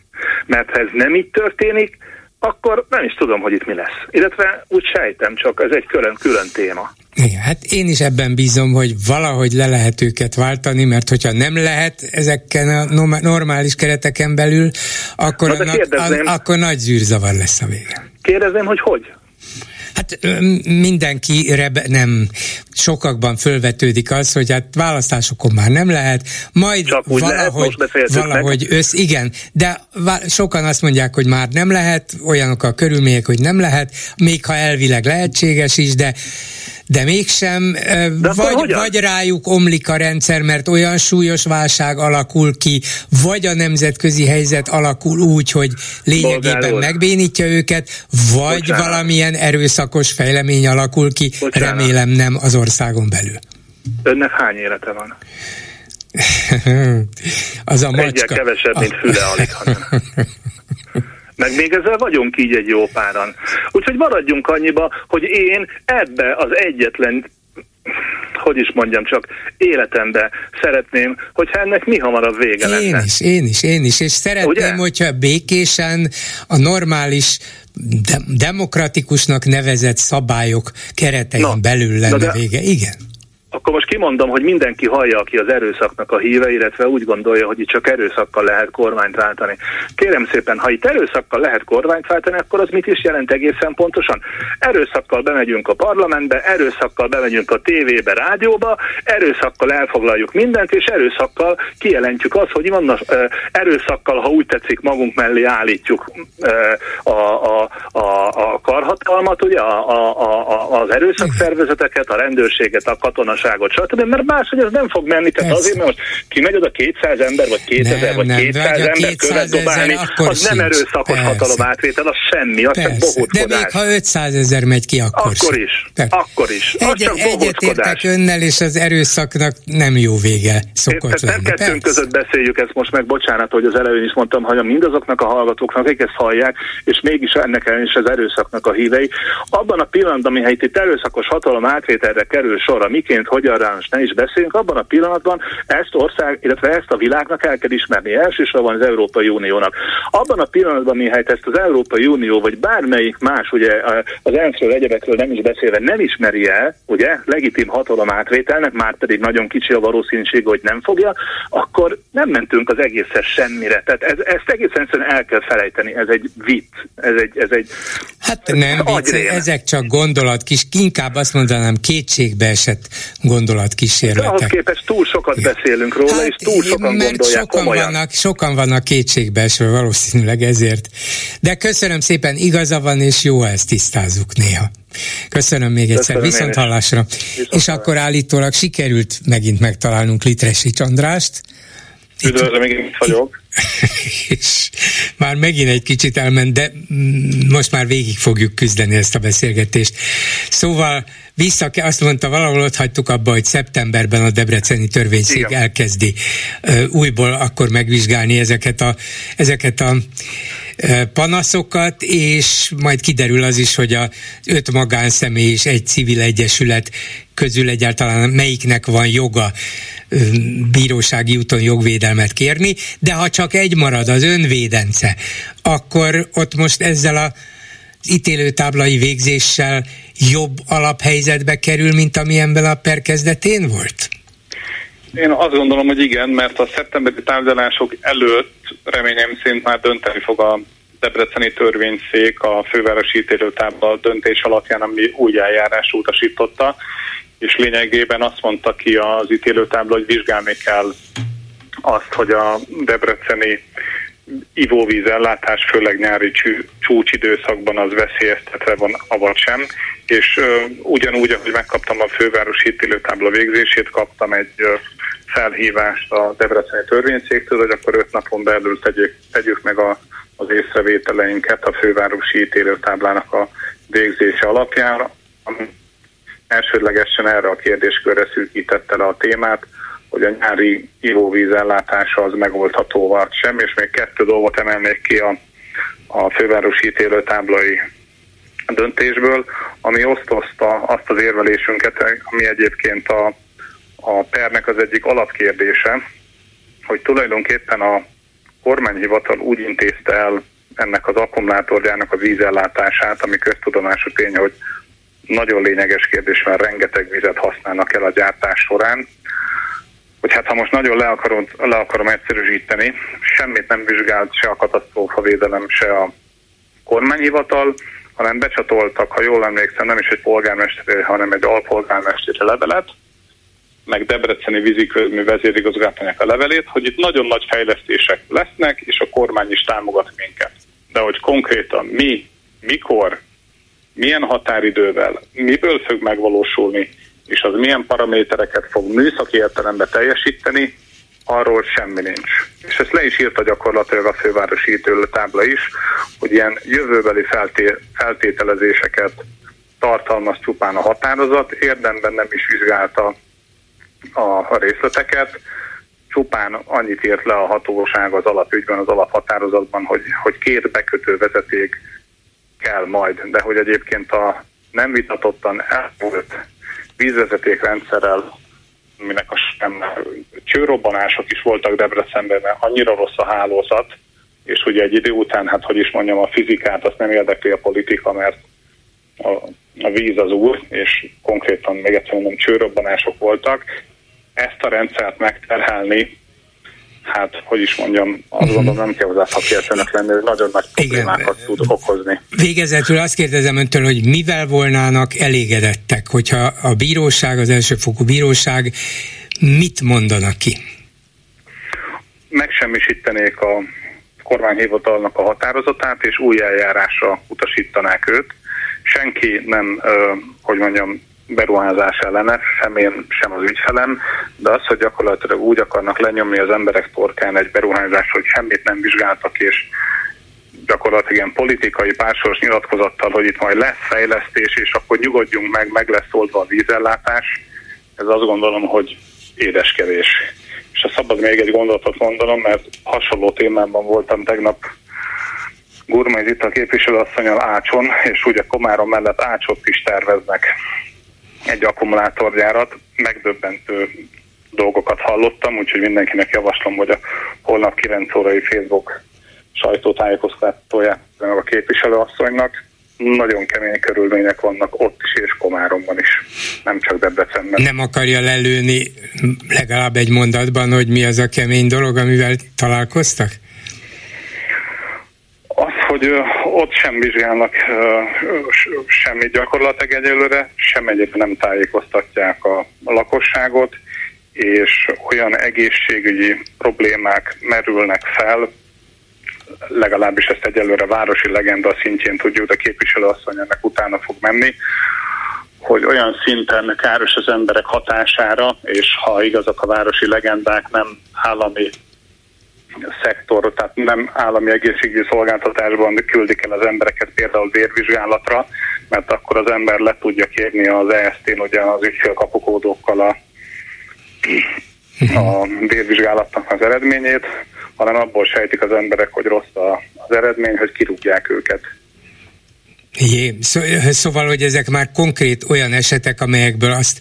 Mert ha ez nem így történik, akkor nem is tudom, hogy itt mi lesz. Illetve úgy sejtem, csak ez egy külön, külön téma. Igen, hát én is ebben bízom, hogy valahogy le lehet őket váltani, mert hogyha nem lehet ezeken a normális kereteken belül, akkor, a, a, akkor nagy zűrzavar lesz a vége. Kérdezném, hogy hogy? Hát mindenki nem. Sokakban fölvetődik az, hogy hát választásokon már nem lehet, majd Csak valahogy, lehet, valahogy össz, igen, de sokan azt mondják, hogy már nem lehet, olyanok a körülmények, hogy nem lehet, még ha elvileg lehetséges is, de de mégsem, de vagy, vagy rájuk omlik a rendszer, mert olyan súlyos válság alakul ki, vagy a nemzetközi helyzet alakul úgy, hogy lényegében megbénítja őket, vagy Bocsánat. valamilyen erőszakos fejlemény alakul ki, Bocsánat. remélem nem az országon belül. Önnek hány élete van? az a macska. Egyel kevesebb, mint füle alig, hanem. Meg még ezzel vagyunk így egy jó páran. Úgyhogy maradjunk annyiba, hogy én ebbe az egyetlen hogy is mondjam csak, életembe szeretném, hogyha ennek mi hamarabb vége lenne. Én is, én is, én is, és szeretném, Ugye? hogyha békésen a normális de- demokratikusnak nevezett szabályok keretein Na, belül lenne de, vége. Igen akkor most kimondom, hogy mindenki hallja, aki az erőszaknak a híve, illetve úgy gondolja, hogy itt csak erőszakkal lehet kormányt váltani. Kérem szépen, ha itt erőszakkal lehet kormányt váltani, akkor az mit is jelent egészen pontosan? Erőszakkal bemegyünk a parlamentbe, erőszakkal bemegyünk a tévébe, rádióba, erőszakkal elfoglaljuk mindent, és erőszakkal kijelentjük azt, hogy vannak erőszakkal, ha úgy tetszik, magunk mellé állítjuk a, a, a, a karhatalmat, ugye, a, a, a, az erőszakszervezeteket, a rendőrséget, a katonaságot, biztonságot, stb. Mert máshogy ez nem fog menni. Tehát azért, mert most kimegy oda 200 ember, vagy 2000, nem, vagy nem, 200 ember követ dobálni, az sincs. nem erőszakos Persze. hatalom átvétel, az semmi, az Persze. csak bohóckodás. De még ha 500 ezer megy ki, akkor Akkor is, Persze. akkor is. Az Egy, csak egyetértek önnel, és az erőszaknak nem jó vége szokott lenni. Nem kettőnk között beszéljük ezt most meg, bocsánat, hogy az elején is mondtam, hogy mindazoknak a hallgatóknak, akik ezt hallják, és mégis ennek ellen is az erőszaknak a hívei. Abban a pillanatban, amihely itt erőszakos hatalom átvételre kerül sor, miként hogyan most ne is beszéljünk, abban a pillanatban ezt ország, illetve ezt a világnak el kell ismerni, elsősorban az Európai Uniónak. Abban a pillanatban, mihelyt ezt az Európai Unió, vagy bármelyik más, ugye az ENSZ-ről, egyebekről nem is beszélve nem ismeri el, ugye, legitim hatalom átvételnek, már pedig nagyon kicsi a valószínűség, hogy nem fogja, akkor nem mentünk az egészen semmire. Tehát ez, ezt egészen el kell felejteni, ez egy vicc, ez egy, ez egy Hát nem vicc, ezek csak gondolat, kis, inkább azt mondanám kétségbeesett gondolatkísérletek. Ahhoz képest túl sokat beszélünk róla, hát, és túl sokan mert gondolják sokan komolyan. Vannak, sokan vannak kétségbeesve valószínűleg ezért. De köszönöm szépen, igaza van, és jó, ezt tisztázzuk néha. Köszönöm még egyszer, Köszönöm viszont hallásra. Viszont és akkor állítólag sikerült megint megtalálnunk Litresi Csandrást. Üdvözlöm, még itt vagyok. És már megint egy kicsit elment, de most már végig fogjuk küzdeni ezt a beszélgetést. Szóval vissza, azt mondta, valahol ott hagytuk abba, hogy szeptemberben a Debreceni törvényszék Igen. elkezdi újból akkor megvizsgálni ezeket a, ezeket a panaszokat, és majd kiderül az is, hogy a öt magánszemély és egy civil egyesület közül egyáltalán melyiknek van joga bírósági úton jogvédelmet kérni, de ha csak egy marad az önvédence, akkor ott most ezzel a ítélőtáblai végzéssel jobb alaphelyzetbe kerül, mint amilyenben a perkezdetén volt? Én azt gondolom, hogy igen, mert a szeptemberi tárgyalások előtt reményem szerint már dönteni fog a Debreceni törvényszék a fővárosi ítélőtábla döntés alapján, ami új eljárás utasította, és lényegében azt mondta ki az ítélőtábla, hogy vizsgálni kell azt, hogy a debreceni ivóvízellátás, főleg nyári csúcsidőszakban az veszélyeztetve van, avagy sem. És ugyanúgy, ahogy megkaptam a fővárosi ítélőtábla végzését, kaptam egy felhívást a Debreceni törvényszéktől, hogy akkor öt napon belül tegyük, tegyük meg a, az észrevételeinket a fővárosi ítélőtáblának a végzése alapján. Elsődlegesen erre a kérdéskörre szűkítette le a témát, hogy a nyári ivóvíz ellátása az megoldható vagy sem, és még kettő dolgot emelnék ki a, a fővárosi ítélőtáblai döntésből, ami osztozta azt az érvelésünket, ami egyébként a, a pernek az egyik alapkérdése, hogy tulajdonképpen a kormányhivatal úgy intézte el ennek az akkumulátorjának a vízellátását, ami köztudomású tény, hogy nagyon lényeges kérdés, mert rengeteg vizet használnak el a gyártás során, hogy hát ha most nagyon le akarom, le akarom egyszerűsíteni, semmit nem vizsgált se a katasztrófa védelem, se a kormányhivatal, hanem becsatoltak, ha jól emlékszem, nem is egy polgármester, hanem egy alpolgármesteri levelet, meg Debreceni víziközmű vezérigazgatónak a levelét, hogy itt nagyon nagy fejlesztések lesznek, és a kormány is támogat minket. De hogy konkrétan mi, mikor, milyen határidővel, miből fog megvalósulni, és az milyen paramétereket fog műszaki értelemben teljesíteni, arról semmi nincs. És ezt le is írta gyakorlatilag a fővárosi tábla is, hogy ilyen jövőbeli felté- feltételezéseket tartalmaz csupán a határozat, érdemben nem is vizsgálta a, részleteket, csupán annyit ért le a hatóság az alapügyben, az alaphatározatban, hogy, hogy két bekötő vezeték kell majd, de hogy egyébként a nem vitatottan elvolt vízvezetékrendszerrel, minek a sem csőrobbanások is voltak Debrecenben, mert annyira rossz a hálózat, és ugye egy idő után, hát hogy is mondjam, a fizikát azt nem érdekli a politika, mert a, a víz az úr, és konkrétan még egyszer mondom, csőrobbanások voltak. Ezt a rendszert megterhelni hát, hogy is mondjam, azt uh-huh. gondolom nem kell hozzá szakértőnek lenni, hogy nagyon nagy problémákat Igen. tud okozni. Végezetül azt kérdezem öntől, hogy mivel volnának elégedettek, hogyha a bíróság, az elsőfokú bíróság mit mondanak ki? Megsemmisítenék a kormányhivatalnak a határozatát, és új eljárásra utasítanák őt. Senki nem, hogy mondjam, beruházás ellene, sem én, sem az ügyfelem, de az, hogy gyakorlatilag úgy akarnak lenyomni az emberek torkán egy beruházást, hogy semmit nem vizsgáltak, és gyakorlatilag ilyen politikai pársoros nyilatkozattal, hogy itt majd lesz fejlesztés, és akkor nyugodjunk meg, meg lesz oldva a vízellátás, ez azt gondolom, hogy édeskedés. És a szabad még egy gondolatot mondanom, mert hasonló témában voltam tegnap Gurmai a képviselőasszonyal Ácson, és ugye Komárom mellett Ácsot is terveznek egy akkumulátorgyárat, megdöbbentő dolgokat hallottam, úgyhogy mindenkinek javaslom, hogy a holnap 9 órai Facebook sajtótájékoztatóját meg a képviselőasszonynak. Nagyon kemény körülmények vannak ott is és Komáromban is, nem csak Debrecenben. Nem akarja lelőni legalább egy mondatban, hogy mi az a kemény dolog, amivel találkoztak? Hogy ott sem vizsgálnak semmit gyakorlatilag egyelőre, sem egyébként nem tájékoztatják a lakosságot, és olyan egészségügyi problémák merülnek fel, legalábbis ezt egyelőre városi legenda szintjén tudjuk, de képviselőasszony ennek utána fog menni, hogy olyan szinten káros az emberek hatására, és ha igazak a városi legendák, nem állami szektor, tehát nem állami egészségügyi szolgáltatásban küldik el az embereket például vérvizsgálatra, mert akkor az ember le tudja kérni az EST-n ugye az ügyfélkapukódókkal a, a vérvizsgálatnak az eredményét, hanem abból sejtik az emberek, hogy rossz az eredmény, hogy kirúgják őket. Jé, szóval, hogy ezek már konkrét olyan esetek, amelyekből azt,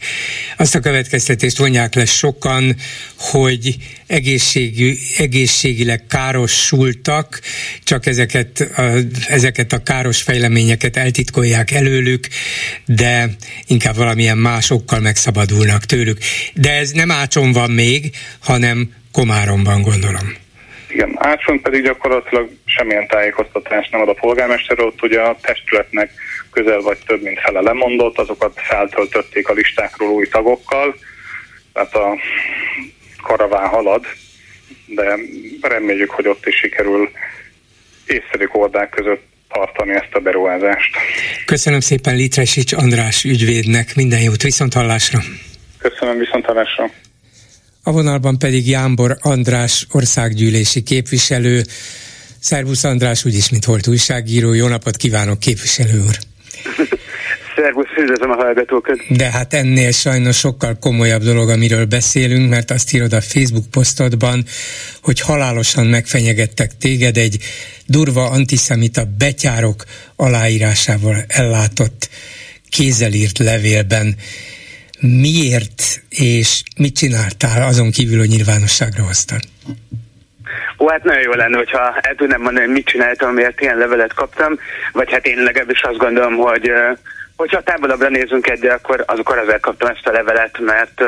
azt a következtetést vonják le sokan, hogy egészségű, egészségileg károsultak, csak ezeket a, ezeket a káros fejleményeket eltitkolják előlük, de inkább valamilyen másokkal megszabadulnak tőlük. De ez nem ácson van még, hanem Komáromban gondolom. Igen, Ácson pedig gyakorlatilag semmilyen tájékoztatást nem ad a polgármester, ott ugye a testületnek közel vagy több mint fele lemondott, azokat feltöltötték a listákról új tagokkal, tehát a karaván halad, de reméljük, hogy ott is sikerül észszerű kordák között tartani ezt a beruházást. Köszönöm szépen Litresics András ügyvédnek, minden jót, viszont hallásra! Köszönöm, viszont hallásra! A vonalban pedig Jámbor András országgyűlési képviselő. Szervusz András, úgyis, mint volt újságíró. Jó napot kívánok, képviselő úr! Szervusz, üdvözlöm a hallgatókat! De hát ennél sajnos sokkal komolyabb dolog, amiről beszélünk, mert azt írod a Facebook posztodban, hogy halálosan megfenyegettek téged egy durva antiszemita betyárok aláírásával ellátott kézzelírt levélben miért és mit csináltál azon kívül, hogy nyilvánosságra hoztad? Ó, hát nagyon jó lenne, hogyha el tudnám mondani, hogy mit csináltam, miért ilyen levelet kaptam, vagy hát én legalábbis azt gondolom, hogy hogyha távolabbra nézünk egyre, akkor azokor azért kaptam ezt a levelet, mert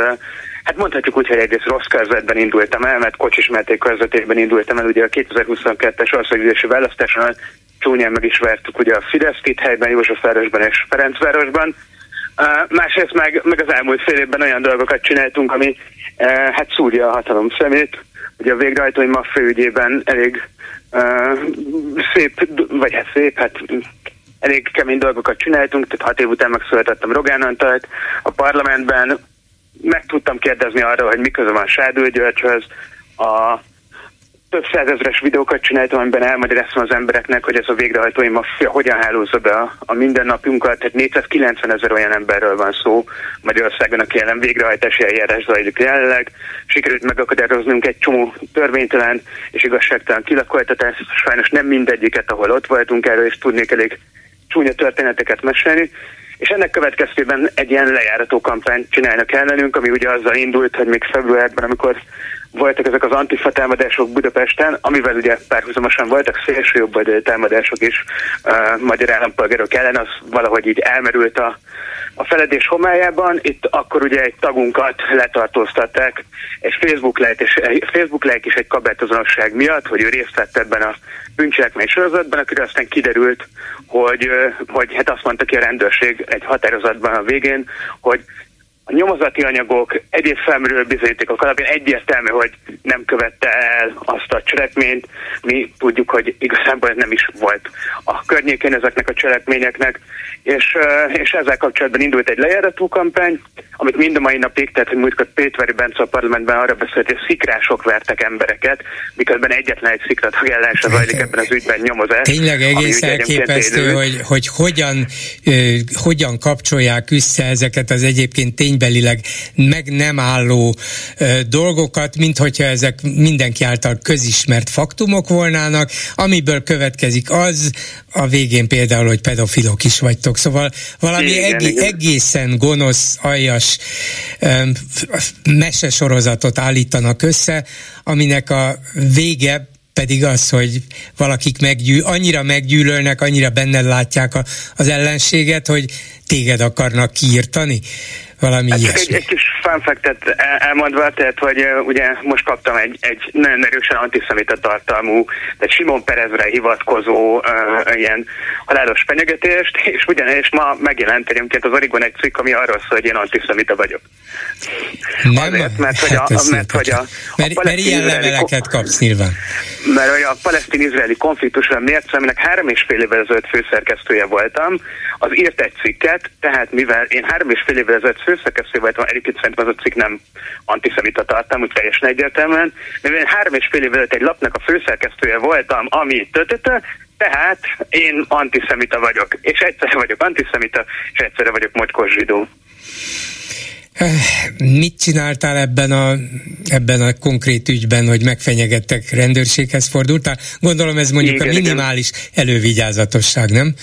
hát mondhatjuk úgy, hogy egész rossz körzetben indultam el, mert kocsismerték körzetében indultam el, ugye a 2022-es országgyűlési választáson csúnyán meg is vertük ugye a Fidesz itt helyben, Józsefvárosban és Ferencvárosban. Másrészt meg, meg az elmúlt fél évben olyan dolgokat csináltunk, ami uh, hát szúrja a hatalom szemét. Ugye a végrehajtói maffia ügyében elég uh, szép, vagy hát szép, hát elég kemény dolgokat csináltunk, tehát hat év után megszületettem Rogán Antalt a parlamentben, meg tudtam kérdezni arra, hogy mi köze van Sádő Györgyhöz, a több százezres videókat csináltam, amiben elmagyaráztam az embereknek, hogy ez a végrehajtói maffia hogyan hálózza be a, a mindennapjunkat. Tehát 490 ezer olyan emberről van szó Magyarországon, aki ellen végrehajtási eljárás zajlik jelenleg. Sikerült megakadályoznunk egy csomó törvénytelen és igazságtalan kilakoltatást. Sajnos nem mindegyiket, ahol ott voltunk, erről és tudnék elég csúnya történeteket mesélni. És ennek következtében egy ilyen lejárató kampányt csinálnak ellenünk, ami ugye azzal indult, hogy még februárban, amikor voltak ezek az antifa támadások Budapesten, amivel ugye párhuzamosan voltak szélső jobb támadások is uh, magyar állampolgárok ellen, az valahogy így elmerült a, a feledés homályában. Itt akkor ugye egy tagunkat letartóztatták, és Facebook like, és, Facebook like is egy kabátozonosság miatt, hogy ő részt vett ebben a bűncselekmény sorozatban, akiről aztán kiderült, hogy, hogy hát azt mondta ki a rendőrség egy határozatban a végén, hogy a nyomozati anyagok, egyéb felmerülő bizonyítékok alapján egyértelmű, hogy nem követte el azt a cselekményt. Mi tudjuk, hogy igazából ez nem is volt a környékén ezeknek a cselekményeknek, és, és ezzel kapcsolatban indult egy lejáratú kampány, amit mind a mai napig, tehát hogy múltkor Pétveri Bence a parlamentben arra beszélt, hogy szikrások vertek embereket, miközben egyetlen egy szikratagellásra zajlik ebben az ügyben nyomozás. Tényleg egész elképesztő, hogy, hogy hogyan, hogyan kapcsolják össze ezeket az egyébként ténybelileg meg nem álló dolgokat, mint hogyha ezek mindenki által közismert faktumok volnának, amiből következik az, a végén például, hogy pedofilok is vagytok. Szóval valami igen, egé- igen. egészen gonosz, aljas um, mesesorozatot állítanak össze, aminek a vége pedig az, hogy valakik meggyűl, annyira meggyűlölnek, annyira benned látják a, az ellenséget, hogy téged akarnak kiírtani valami hát ilyesmi. Egy, egy kis fanfektet elmondva, tehát hogy ugye most kaptam egy, egy nagyon erősen antiszemita tartalmú, tehát Simon Perezre hivatkozó uh, ilyen halálos fenyegetést, és ugyanis ma megjelent egyébként az Origon egy cikk, ami arról szól, hogy én antiszemita vagyok. Nem, Azért, mert hogy a, hát mert, hogy a, mert, a mert ilyen leveleket kapsz nyilván. Mert hogy a palesztin-izraeli konfliktusra miért aminek három és fél évvel ezelőtt főszerkesztője voltam, az írt egy cikket, tehát mivel én három és fél évvel ezelőtt főszerkesztő voltam, egyébként szerintem az a cikk nem antiszemita tartalmú, teljesen egyértelműen, mivel én három és fél évvel egy lapnak a főszerkesztője voltam, ami tötötö, tehát én antiszemita vagyok, és egyszerre vagyok antiszemita, és egyszerre vagyok mocskos zsidó. Mit csináltál ebben a, ebben a konkrét ügyben, hogy megfenyegettek rendőrséghez fordultál? Gondolom ez mondjuk igen, a minimális igen. elővigyázatosság, nem?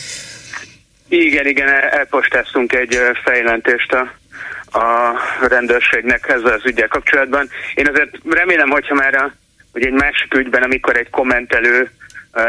Igen, igen, elpostáztunk egy fejlentést a, a rendőrségnek ezzel az ügyel kapcsolatban. Én azért remélem, hogyha már a, hogy egy másik ügyben, amikor egy kommentelő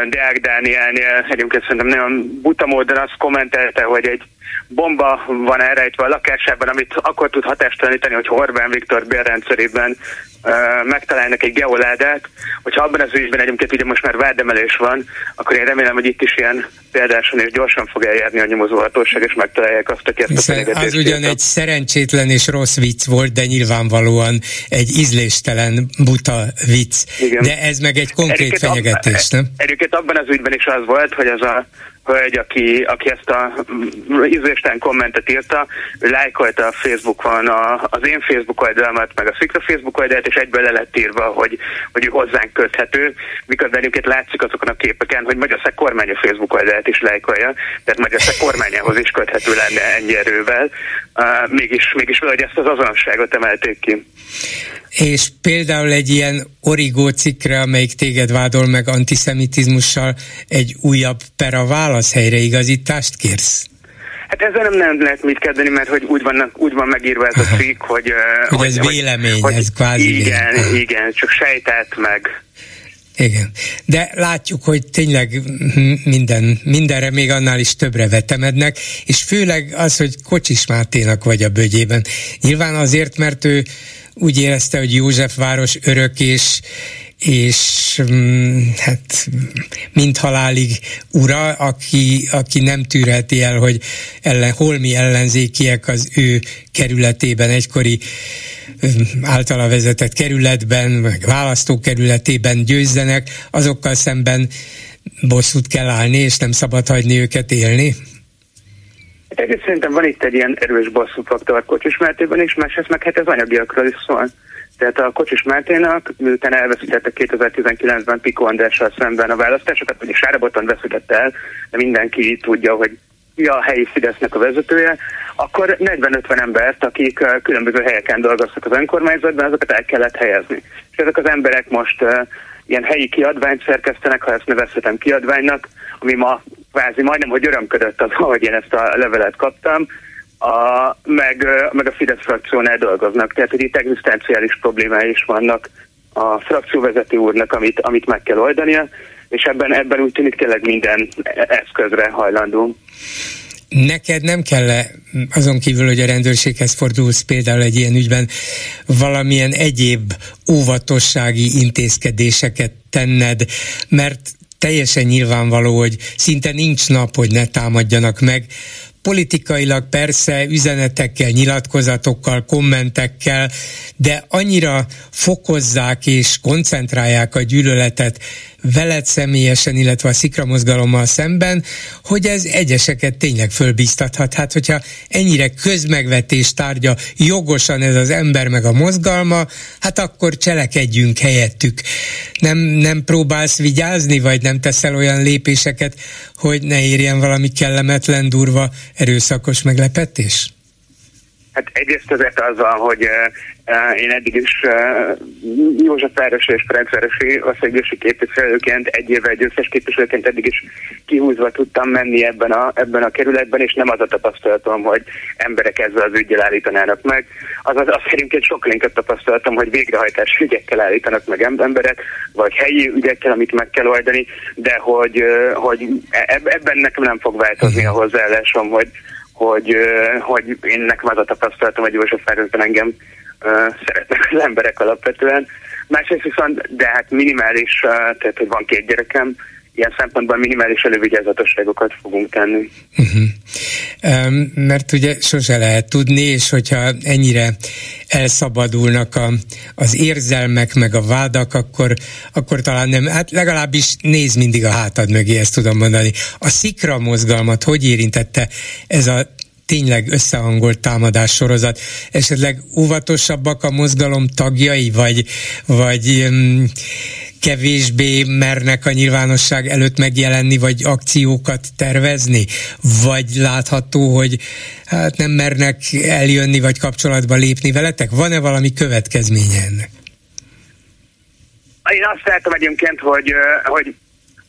Deák Dánielnél egyébként szerintem nagyon buta módon azt kommentelte, hogy egy bomba van elrejtve a lakásában, amit akkor tud hatástalanítani, hogy Orbán Viktor bérrendszerében uh, megtalálnak egy geoládát. Hogyha abban az ügyben egyébként ugye most már vádemelés van, akkor én remélem, hogy itt is ilyen példáson és gyorsan fog eljárni a nyomozóhatóság, és megtalálják azt, aki ezt Hiszen a Az ugyan egy szerencsétlen és rossz vicc volt, de nyilvánvalóan egy ízléstelen, buta vicc. Igen. De ez meg egy konkrét egyébként fenyegetés, ab, nem? Egyébként abban az ügyben is az volt, hogy az a hölgy, aki, aki ezt a ízléstelen kommentet írta, ő lájkolta a Facebookon a, az én Facebook oldalamat, meg a Szikra Facebook oldalát, és egyből le lett írva, hogy, hogy ő hozzánk köthető, miközben egyébként látszik azokon a képeken, hogy Magyarország kormány a Facebook oldalát is lájkolja, tehát Magyarország kormányához is köthető lenne ennyi erővel, uh, mégis, mégis valahogy ezt az azonosságot emelték ki. És például egy ilyen origó cikkre, amelyik téged vádol meg antiszemitizmussal, egy újabb pera válasz helyreigazítást kérsz? Hát ezzel nem, nem lehet mit kezdeni, mert hogy úgy, vannak, úgy van megírva ez a cikk, hogy... hogy, hogy ez vélemény, hogy, ez kvázi Igen, vélemény. igen, csak sejtett meg. Igen, de látjuk, hogy tényleg minden, mindenre még annál is többre vetemednek, és főleg az, hogy Kocsis Máténak vagy a bögyében. Nyilván azért, mert ő úgy érezte, hogy Józsefváros örök és, és mm, hát mind halálig ura, aki, aki nem tűrheti el, hogy ellen, holmi ellenzékiek az ő kerületében, egykori mm, általa vezetett kerületben, meg választókerületében győzzenek, azokkal szemben bosszút kell állni, és nem szabad hagyni őket élni? Egyrészt szerintem van itt egy ilyen erős bosszúfaktor Kocsis Mártében is, másrészt meg hát ez anyagiakról is szól. Tehát a Kocsis Márténak, miután elveszítette 2019-ben Piko Andrással szemben a választásokat, vagyis Sáraboton veszítette el, de mindenki tudja, hogy mi a helyi Fidesznek a vezetője, akkor 40-50 embert, akik különböző helyeken dolgoztak az önkormányzatban, azokat el kellett helyezni. És ezek az emberek most ilyen helyi kiadványt szerkesztenek, ha ezt nevezhetem kiadványnak, ami ma kvázi majdnem, hogy örömködött az, hogy én ezt a levelet kaptam, a, meg, meg a Fidesz frakciónál dolgoznak, tehát hogy itt egzisztenciális problémái is vannak a frakcióvezető úrnak, amit, amit meg kell oldania, és ebben, ebben úgy tűnik tényleg minden eszközre hajlandó. Neked nem kell azon kívül, hogy a rendőrséghez fordulsz például egy ilyen ügyben, valamilyen egyéb óvatossági intézkedéseket tenned, mert teljesen nyilvánvaló, hogy szinte nincs nap, hogy ne támadjanak meg. Politikailag persze üzenetekkel, nyilatkozatokkal, kommentekkel, de annyira fokozzák és koncentrálják a gyűlöletet veled személyesen, illetve a szikramozgalommal szemben, hogy ez egyeseket tényleg fölbíztathat. Hát, hogyha ennyire közmegvetés tárgya jogosan ez az ember meg a mozgalma, hát akkor cselekedjünk helyettük. Nem, nem próbálsz vigyázni, vagy nem teszel olyan lépéseket, hogy ne érjen valami kellemetlen, durva, erőszakos meglepetés? Hát egyrészt azért azzal, hogy uh, én eddig is uh, József Városi és Ferencvárosi országgyűlési képviselőként, egy évvel győztes képviselőként eddig is kihúzva tudtam menni ebben a, ebben a kerületben, és nem az a tapasztalatom, hogy emberek ezzel az ügyel állítanának meg. Azaz azt szerint sokkal inkább tapasztalatom, hogy végrehajtás ügyekkel állítanak meg emberek, vagy helyi ügyekkel, amit meg kell oldani, de hogy, uh, hogy e-, ebben nekem nem fog változni a hozzáállásom, hogy hogy, hogy én nekem az a tapasztalatom, hogy József Városban engem uh, szeretnek az emberek alapvetően. Másrészt viszont, de hát minimális, uh, tehát hogy van két gyerekem, ilyen szempontból minimális elővigyázatosságokat fogunk tenni. Uh-huh. Mert ugye sose lehet tudni, és hogyha ennyire elszabadulnak a, az érzelmek, meg a vádak, akkor, akkor talán nem, hát legalábbis néz mindig a hátad mögé, ezt tudom mondani. A szikra mozgalmat hogy érintette ez a tényleg összehangolt támadás sorozat. Esetleg óvatosabbak a mozgalom tagjai, vagy, vagy um, kevésbé mernek a nyilvánosság előtt megjelenni, vagy akciókat tervezni, vagy látható, hogy hát nem mernek eljönni, vagy kapcsolatba lépni veletek? Van-e valami következménye ennek? Én azt látom egyébként, hogy, hogy,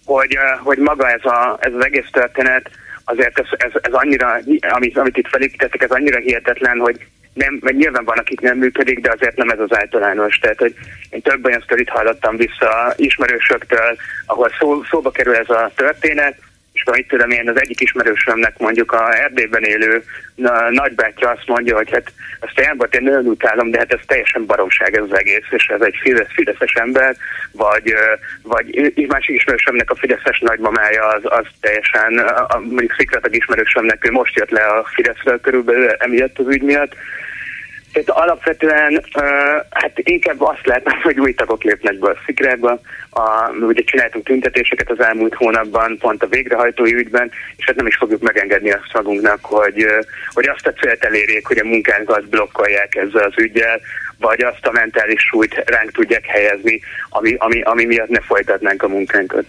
hogy, hogy maga ez, a, ez az egész történet, azért ez, ez, ez annyira, amit, amit itt felépítettek, ez annyira hihetetlen, hogy nem, vagy nyilván van, akik nem működik, de azért nem ez az általános. Tehát, hogy én több olyan sztorit hallottam vissza ismerősöktől, ahol szó, szóba kerül ez a történet, és itt tudom én, az egyik ismerősömnek mondjuk a Erdélyben élő na, nagybátyja azt mondja, hogy hát ezt a Jánbort én nagyon utálom, de hát ez teljesen baromság ez az egész, és ez egy Fidesz, Fideszes ember, vagy, vagy másik ismerősömnek a Fideszes nagymamája az, az teljesen, a, mondjuk szikratag ismerősömnek, ő most jött le a Fideszről körülbelül emiatt az ügy miatt, tehát alapvetően hát inkább azt lehetne, hogy új tagok lépnek be a szikrába. A, ugye csináltunk tüntetéseket az elmúlt hónapban, pont a végrehajtói ügyben, és hát nem is fogjuk megengedni azt magunknak, hogy, hogy azt a célt elérjék, hogy a munkánkat blokkolják ezzel az ügyel, vagy azt a mentális súlyt ránk tudják helyezni, ami, ami, ami miatt ne folytatnánk a munkánkat.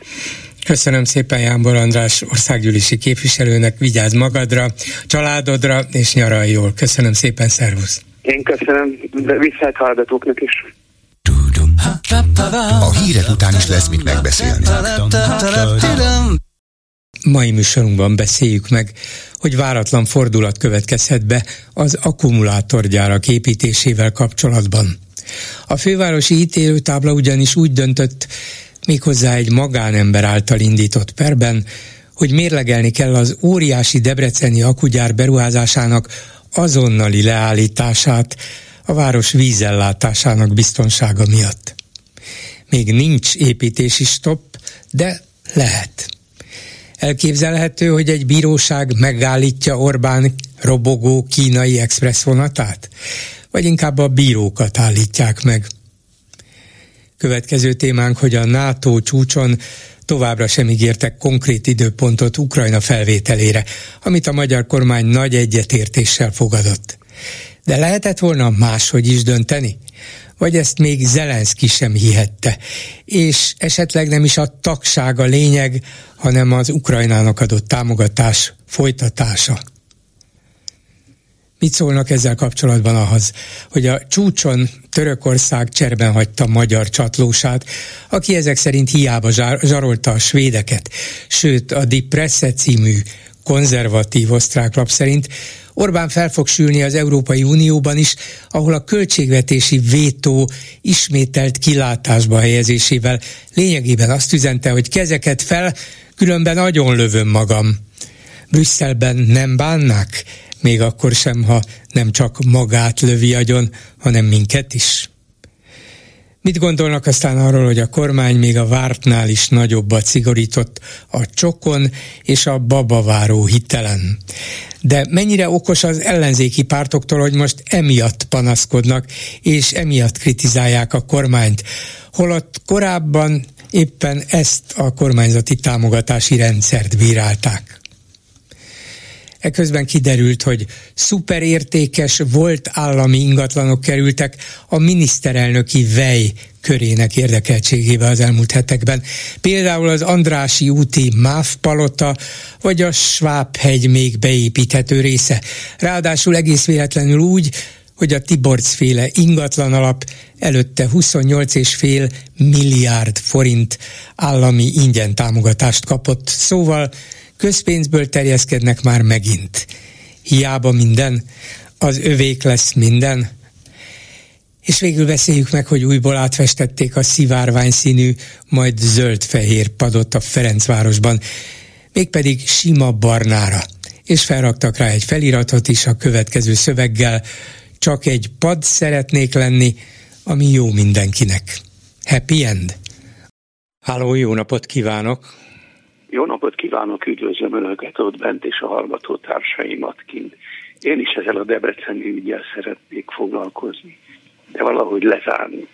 Köszönöm szépen Jánbor András országgyűlési képviselőnek, vigyázz magadra, családodra, és nyaralj jól. Köszönöm szépen, szervusz! Én köszönöm, de viszont hallgatóknak is. A hírek után is lesz mit megbeszélni. Mai műsorunkban beszéljük meg, hogy váratlan fordulat következhet be az akkumulátorgyárak építésével kapcsolatban. A fővárosi ítélőtábla ugyanis úgy döntött, méghozzá egy magánember által indított perben, hogy mérlegelni kell az óriási debreceni akugyár beruházásának azonnali leállítását a város vízellátásának biztonsága miatt. Még nincs építési stopp, de lehet. Elképzelhető, hogy egy bíróság megállítja Orbán robogó kínai express vonatát? Vagy inkább a bírókat állítják meg? Következő témánk, hogy a NATO csúcson továbbra sem ígértek konkrét időpontot Ukrajna felvételére, amit a magyar kormány nagy egyetértéssel fogadott. De lehetett volna máshogy is dönteni? Vagy ezt még Zelenszky sem hihette? És esetleg nem is a tagság a lényeg, hanem az Ukrajnának adott támogatás folytatása. Mit szólnak ezzel kapcsolatban ahhoz, hogy a csúcson Törökország cserben hagyta magyar csatlósát, aki ezek szerint hiába zsarolta a svédeket, sőt a Die Presse című konzervatív osztrák lap szerint Orbán fel fog sülni az Európai Unióban is, ahol a költségvetési vétó ismételt kilátásba helyezésével lényegében azt üzente, hogy kezeket fel, különben agyon lövöm magam. Brüsszelben nem bánnák, még akkor sem, ha nem csak magát lövi agyon, hanem minket is. Mit gondolnak aztán arról, hogy a kormány még a vártnál is nagyobbat szigorított a csokon és a babaváró hitelen? De mennyire okos az ellenzéki pártoktól, hogy most emiatt panaszkodnak, és emiatt kritizálják a kormányt, holott korábban éppen ezt a kormányzati támogatási rendszert bírálták. Eközben kiderült, hogy szuperértékes volt állami ingatlanok kerültek a miniszterelnöki vej körének érdekeltségébe az elmúlt hetekben. Például az Andrási úti MÁV palota, vagy a Sváb-hegy még beépíthető része. Ráadásul egész véletlenül úgy, hogy a Tiborc féle ingatlan alap előtte 28,5 milliárd forint állami ingyen támogatást kapott. Szóval közpénzből terjeszkednek már megint. Hiába minden, az övék lesz minden. És végül beszéljük meg, hogy újból átfestették a szivárvány színű, majd zöld-fehér padot a Ferencvárosban, mégpedig sima barnára. És felraktak rá egy feliratot is a következő szöveggel, csak egy pad szeretnék lenni, ami jó mindenkinek. Happy end! Háló, jó napot kívánok! Jó napot kívánok, üdvözlöm Önöket ott bent és a hallgató társaimat kint. Én is ezzel a debreceni ügyel szeretnék foglalkozni, de valahogy lezárni.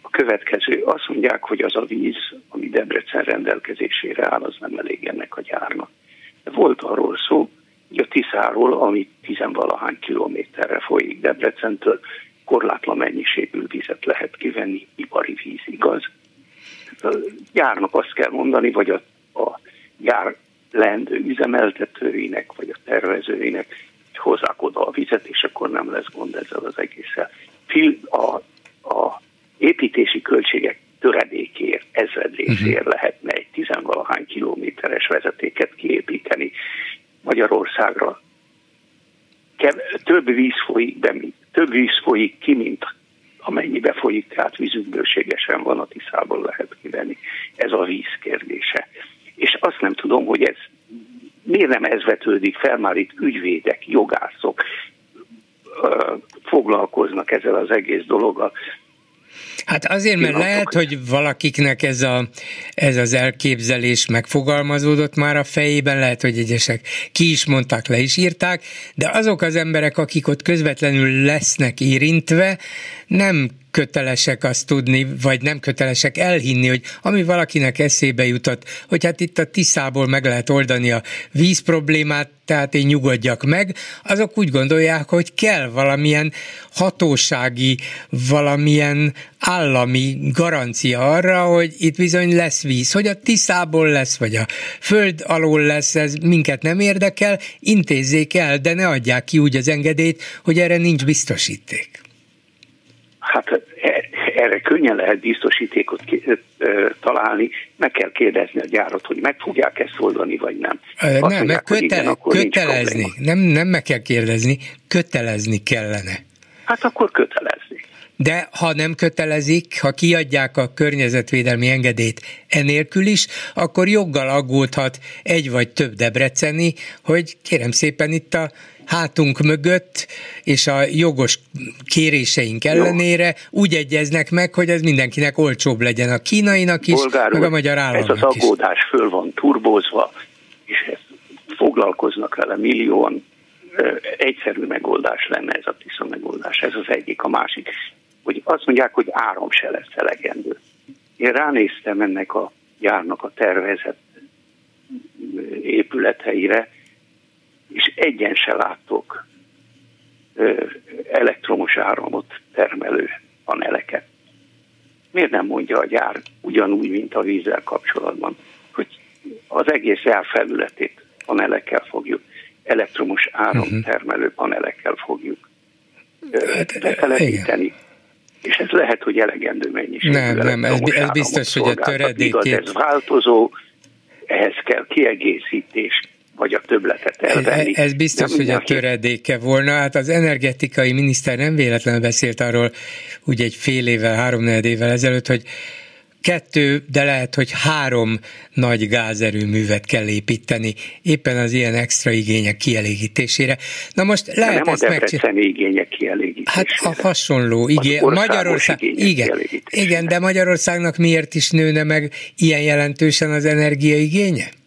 A következő, azt mondják, hogy az a víz, ami Debrecen rendelkezésére áll, az nem elég ennek a gyárnak. De volt arról szó, hogy a Tiszáról, ami tizenvalahány kilométerre folyik Debrecentől, korlátlan mennyiségű vizet lehet kivenni, ipari víz, igaz? A gyárnak azt kell mondani, vagy a a gyár lendő üzemeltetőinek, vagy a tervezőinek, hogy hozzák oda a vizet, és akkor nem lesz gond ezzel az egésszel. A, a építési költségek töredékért, ezredrészért uh-huh. lehetne egy tizenvalahány kilométeres vezetéket kiépíteni Magyarországra. Több víz folyik be, több víz folyik ki, mint amennyibe folyik, tehát vízünkbőségesen van a Tiszából lehet kivenni. Ez a víz kérdése és azt nem tudom, hogy ez miért nem ez vetődik fel, már itt ügyvédek, jogászok foglalkoznak ezzel az egész dologgal. Hát azért, mert lehet, hogy valakiknek ez, a, ez az elképzelés megfogalmazódott már a fejében, lehet, hogy egyesek ki is mondták, le is írták, de azok az emberek, akik ott közvetlenül lesznek érintve, nem kötelesek azt tudni, vagy nem kötelesek elhinni, hogy ami valakinek eszébe jutott, hogy hát itt a Tiszából meg lehet oldani a víz problémát, tehát én nyugodjak meg, azok úgy gondolják, hogy kell valamilyen hatósági, valamilyen állami garancia arra, hogy itt bizony lesz víz, hogy a Tiszából lesz, vagy a föld alól lesz, ez minket nem érdekel, intézzék el, de ne adják ki úgy az engedélyt, hogy erre nincs biztosíték. Hát e, erre könnyen lehet biztosítékot találni, meg kell kérdezni a gyárat, hogy meg fogják ezt oldani, vagy nem. nem, mondják, meg kötele, igen, kötelezni, nem, nem meg kell kérdezni, kötelezni kellene. Hát akkor kötelezni. de ha nem kötelezik, ha kiadják a környezetvédelmi engedélyt enélkül is, akkor joggal aggódhat egy vagy több debreceni, hogy kérem szépen itt a hátunk mögött, és a jogos kéréseink ellenére Jó. úgy egyeznek meg, hogy ez mindenkinek olcsóbb legyen a kínainak is, Bolgár meg a magyar államnak Ez az aggódás is. föl van turbózva, és ezt foglalkoznak vele millióan. Egyszerű megoldás lenne ez a Tisza megoldás, ez az egyik. A másik, hogy azt mondják, hogy áram se lesz elegendő. Én ránéztem ennek a járnak a tervezett épületeire, és egyen se látok elektromos áramot termelő paneleket. Miért nem mondja a gyár ugyanúgy, mint a vízzel kapcsolatban, hogy az egész gyár felületét panelekkel fogjuk, elektromos áramtermelő mhm. panelekkel fogjuk hát, betelepíteni. És ez lehet, hogy elegendő mennyiség. Nem, nem, ez, ez biztos, hogy a töredékét... Igaz, ez változó, ehhez kell kiegészítés, vagy a többletet elvenni. Ez, biztos, hogy a töredéke volna. Hát az energetikai miniszter nem véletlenül beszélt arról, úgy egy fél évvel, három évvel ezelőtt, hogy kettő, de lehet, hogy három nagy gázerőművet kell építeni, éppen az ilyen extra igények kielégítésére. Na most lehet nem ezt megcsinálni. igények kielégítésére. Hát a hasonló igény. Magyarország, igen, igen, de Magyarországnak miért is nőne meg ilyen jelentősen az energiaigénye?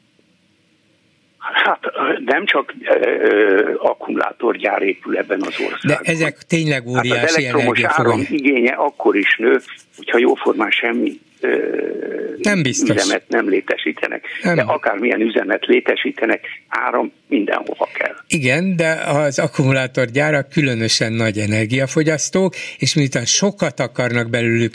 Hát nem csak ö, akkumulátorgyár épül ebben az országban. De ezek tényleg óriási hát az elektromos áram igénye akkor is nő, hogyha jóformán semmi nem biztos. üzemet nem létesítenek. Nem. De akármilyen üzemet létesítenek, áram mindenhova kell. Igen, de az akkumulátorgyárak különösen nagy energiafogyasztók, és miután sokat akarnak belőlük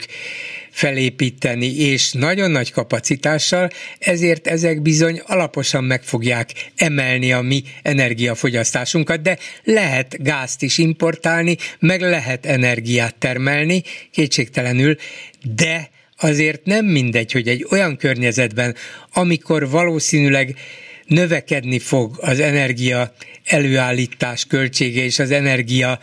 felépíteni, és nagyon nagy kapacitással, ezért ezek bizony alaposan meg fogják emelni a mi energiafogyasztásunkat, de lehet gázt is importálni, meg lehet energiát termelni, kétségtelenül, de azért nem mindegy, hogy egy olyan környezetben, amikor valószínűleg növekedni fog az energia előállítás költsége és az energia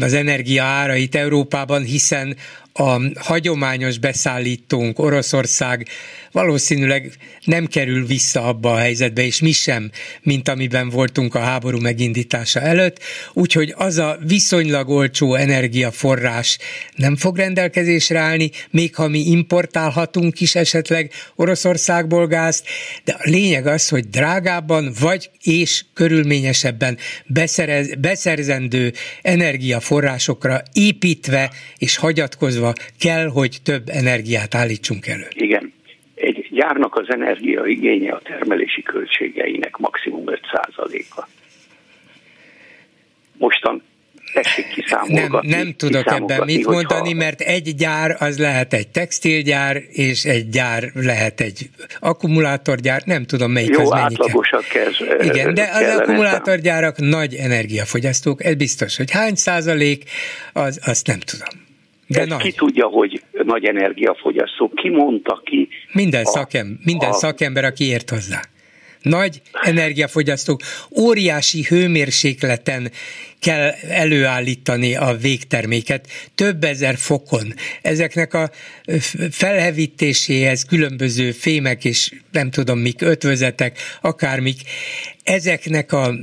az energia árait Európában, hiszen a hagyományos beszállítónk Oroszország valószínűleg nem kerül vissza abba a helyzetbe, és mi sem, mint amiben voltunk a háború megindítása előtt, úgyhogy az a viszonylag olcsó energiaforrás nem fog rendelkezésre állni, még ha mi importálhatunk is esetleg Oroszországból gázt, de a lényeg az, hogy drágábban vagy és körülményesebben beszerez, beszerzendő energiaforrásokra építve és hagyatkozva kell, hogy több energiát állítsunk elő. Igen gyárnak az energiaigénye a termelési költségeinek maximum 5%-a. Mostan tessék kiszámolgatni. Nem, nem tudok ebben mit mondani, mert egy gyár az lehet egy textilgyár, és egy gyár lehet egy akkumulátorgyár, nem tudom melyik Jó, az átlagosak ez. Igen, de az akkumulátorgyárak nagy energiafogyasztók, ez biztos, hogy hány százalék, az, azt nem tudom. De Ezt nagy. ki tudja, hogy nagy energiafogyasztó, ki mondta ki. Minden, a, szakem, minden a, szakember, aki ért hozzá. Nagy energiafogyasztók, óriási hőmérsékleten kell előállítani a végterméket, több ezer fokon. Ezeknek a felhevítéséhez különböző fémek és nem tudom mik, ötvözetek, akármik, ezeknek a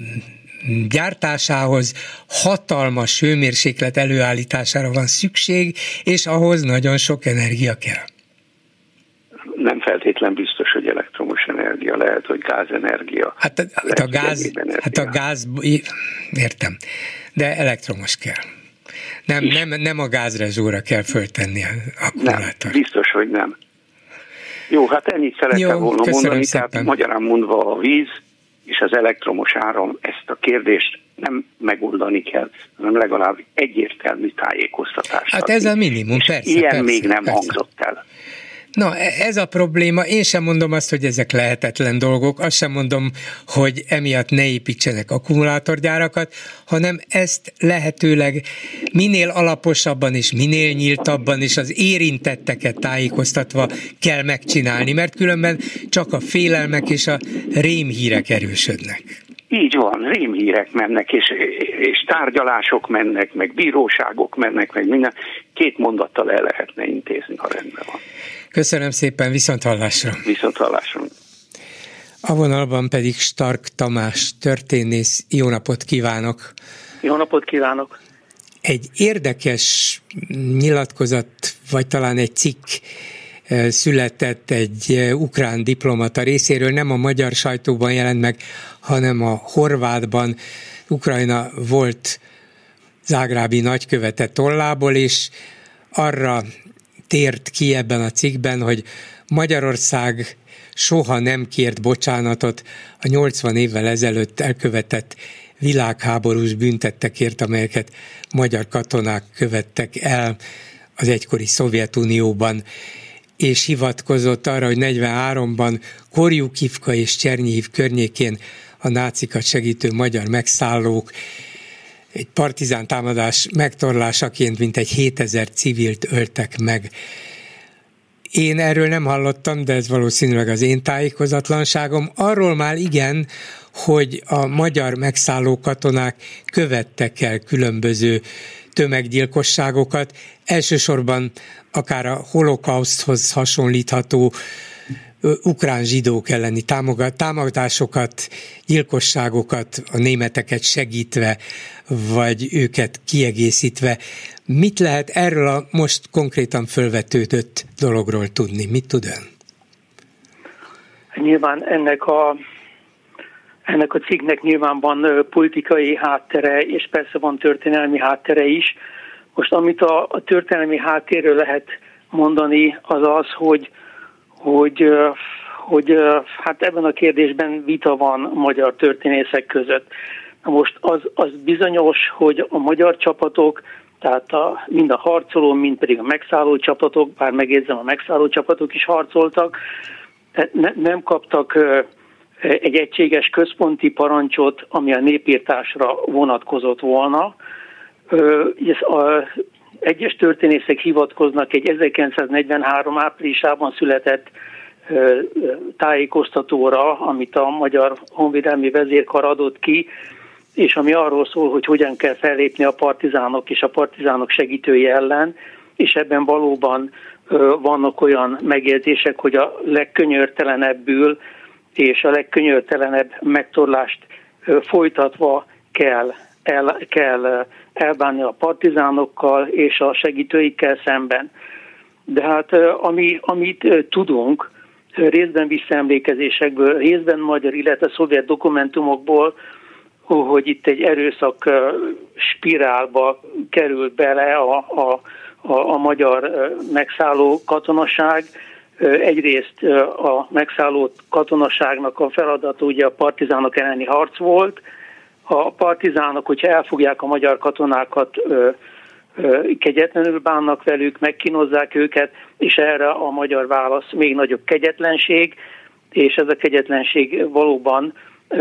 gyártásához hatalmas hőmérséklet előállítására van szükség, és ahhoz nagyon sok energia kell. Nem feltétlen biztos, hogy elektromos energia, lehet, hogy gázenergia. Hát a, hát a gáz, hát a gáz, értem, de elektromos kell. Nem, nem, nem a gázrezsóra kell föltenni a akkumulátort. Nem, biztos, hogy nem. Jó, hát ennyit szerettem volna mondani, szépen. tehát magyarán mondva a víz, és az elektromos áram ezt a kérdést nem megoldani kell, hanem legalább egyértelmű tájékoztatást. Hát ez a minimum, persze. Ilyen persze, még nem persze. hangzott el. Na, e- ez a probléma. Én sem mondom azt, hogy ezek lehetetlen dolgok, azt sem mondom, hogy emiatt ne építsenek akkumulátorgyárakat, hanem ezt lehetőleg minél alaposabban és minél nyíltabban és az érintetteket tájékoztatva kell megcsinálni, mert különben csak a félelmek és a rémhírek erősödnek. Így van, rémhírek mennek, és, és tárgyalások mennek, meg bíróságok mennek, meg minden. Két mondattal el lehetne intézni, ha rendben van. Köszönöm szépen, viszont hallásra. Viszont hallásra. A vonalban pedig Stark Tamás, történész. Jó napot kívánok! Jó napot kívánok! Egy érdekes nyilatkozat, vagy talán egy cikk született egy ukrán diplomata részéről, nem a magyar sajtóban jelent meg, hanem a horvátban. Ukrajna volt zágrábi nagykövete tollából, és arra tért ki ebben a cikkben, hogy Magyarország soha nem kért bocsánatot a 80 évvel ezelőtt elkövetett világháborús büntettekért, amelyeket magyar katonák követtek el az egykori Szovjetunióban. És hivatkozott arra, hogy 43-ban Korjukivka és Csernyihiv környékén a nácikat segítő magyar megszállók egy partizán támadás megtorlásaként mintegy 7000 civilt öltek meg. Én erről nem hallottam, de ez valószínűleg az én tájékozatlanságom. Arról már igen, hogy a magyar megszálló katonák követtek el különböző tömeggyilkosságokat, elsősorban akár a holokauszthoz hasonlítható ukrán zsidók elleni támogatásokat, gyilkosságokat, a németeket segítve, vagy őket kiegészítve. Mit lehet erről a most konkrétan fölvetődött dologról tudni? Mit tud ön? Nyilván ennek a ennek a cikknek nyilván van politikai háttere, és persze van történelmi háttere is. Most amit a, a történelmi háttérről lehet mondani, az az, hogy, hogy, hogy hát ebben a kérdésben vita van a magyar történészek között. Na most az, az bizonyos, hogy a magyar csapatok, tehát a, mind a harcoló, mind pedig a megszálló csapatok, bár megjegyzem, a megszálló csapatok is harcoltak, ne, nem kaptak egy egységes központi parancsot, ami a népírtásra vonatkozott volna. Egyes történészek hivatkoznak egy 1943 áprilisában született tájékoztatóra, amit a Magyar Honvédelmi Vezérkar adott ki, és ami arról szól, hogy hogyan kell fellépni a partizánok és a partizánok segítői ellen, és ebben valóban vannak olyan megjegyzések, hogy a legkönyörtelenebbül és a legkönyörtelenebb megtorlást folytatva kell, el, kell elbánni a partizánokkal és a segítőikkel szemben. De hát ami, amit tudunk, részben visszaemlékezésekből, részben magyar, illetve szovjet dokumentumokból, hogy itt egy erőszak spirálba került bele a, a, a, a magyar megszálló katonaság, Egyrészt a megszálló katonaságnak a feladata ugye a partizánok elleni harc volt. A partizánok, hogyha elfogják a magyar katonákat, kegyetlenül bánnak velük, megkínozzák őket, és erre a magyar válasz még nagyobb kegyetlenség, és ez a kegyetlenség valóban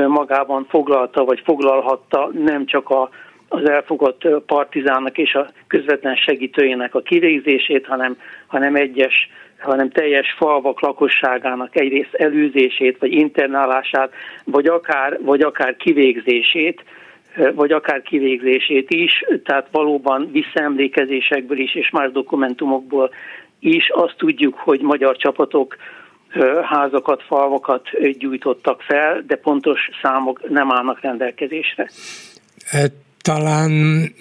magában foglalta, vagy foglalhatta nem csak a, az elfogott partizának és a közvetlen segítőjének a kivégzését, hanem, hanem egyes hanem teljes falvak lakosságának egyrészt előzését, vagy internálását, vagy akár, vagy akár kivégzését, vagy akár kivégzését is, tehát valóban visszaemlékezésekből is, és más dokumentumokból is azt tudjuk, hogy magyar csapatok házakat, falvakat gyújtottak fel, de pontos számok nem állnak rendelkezésre. Talán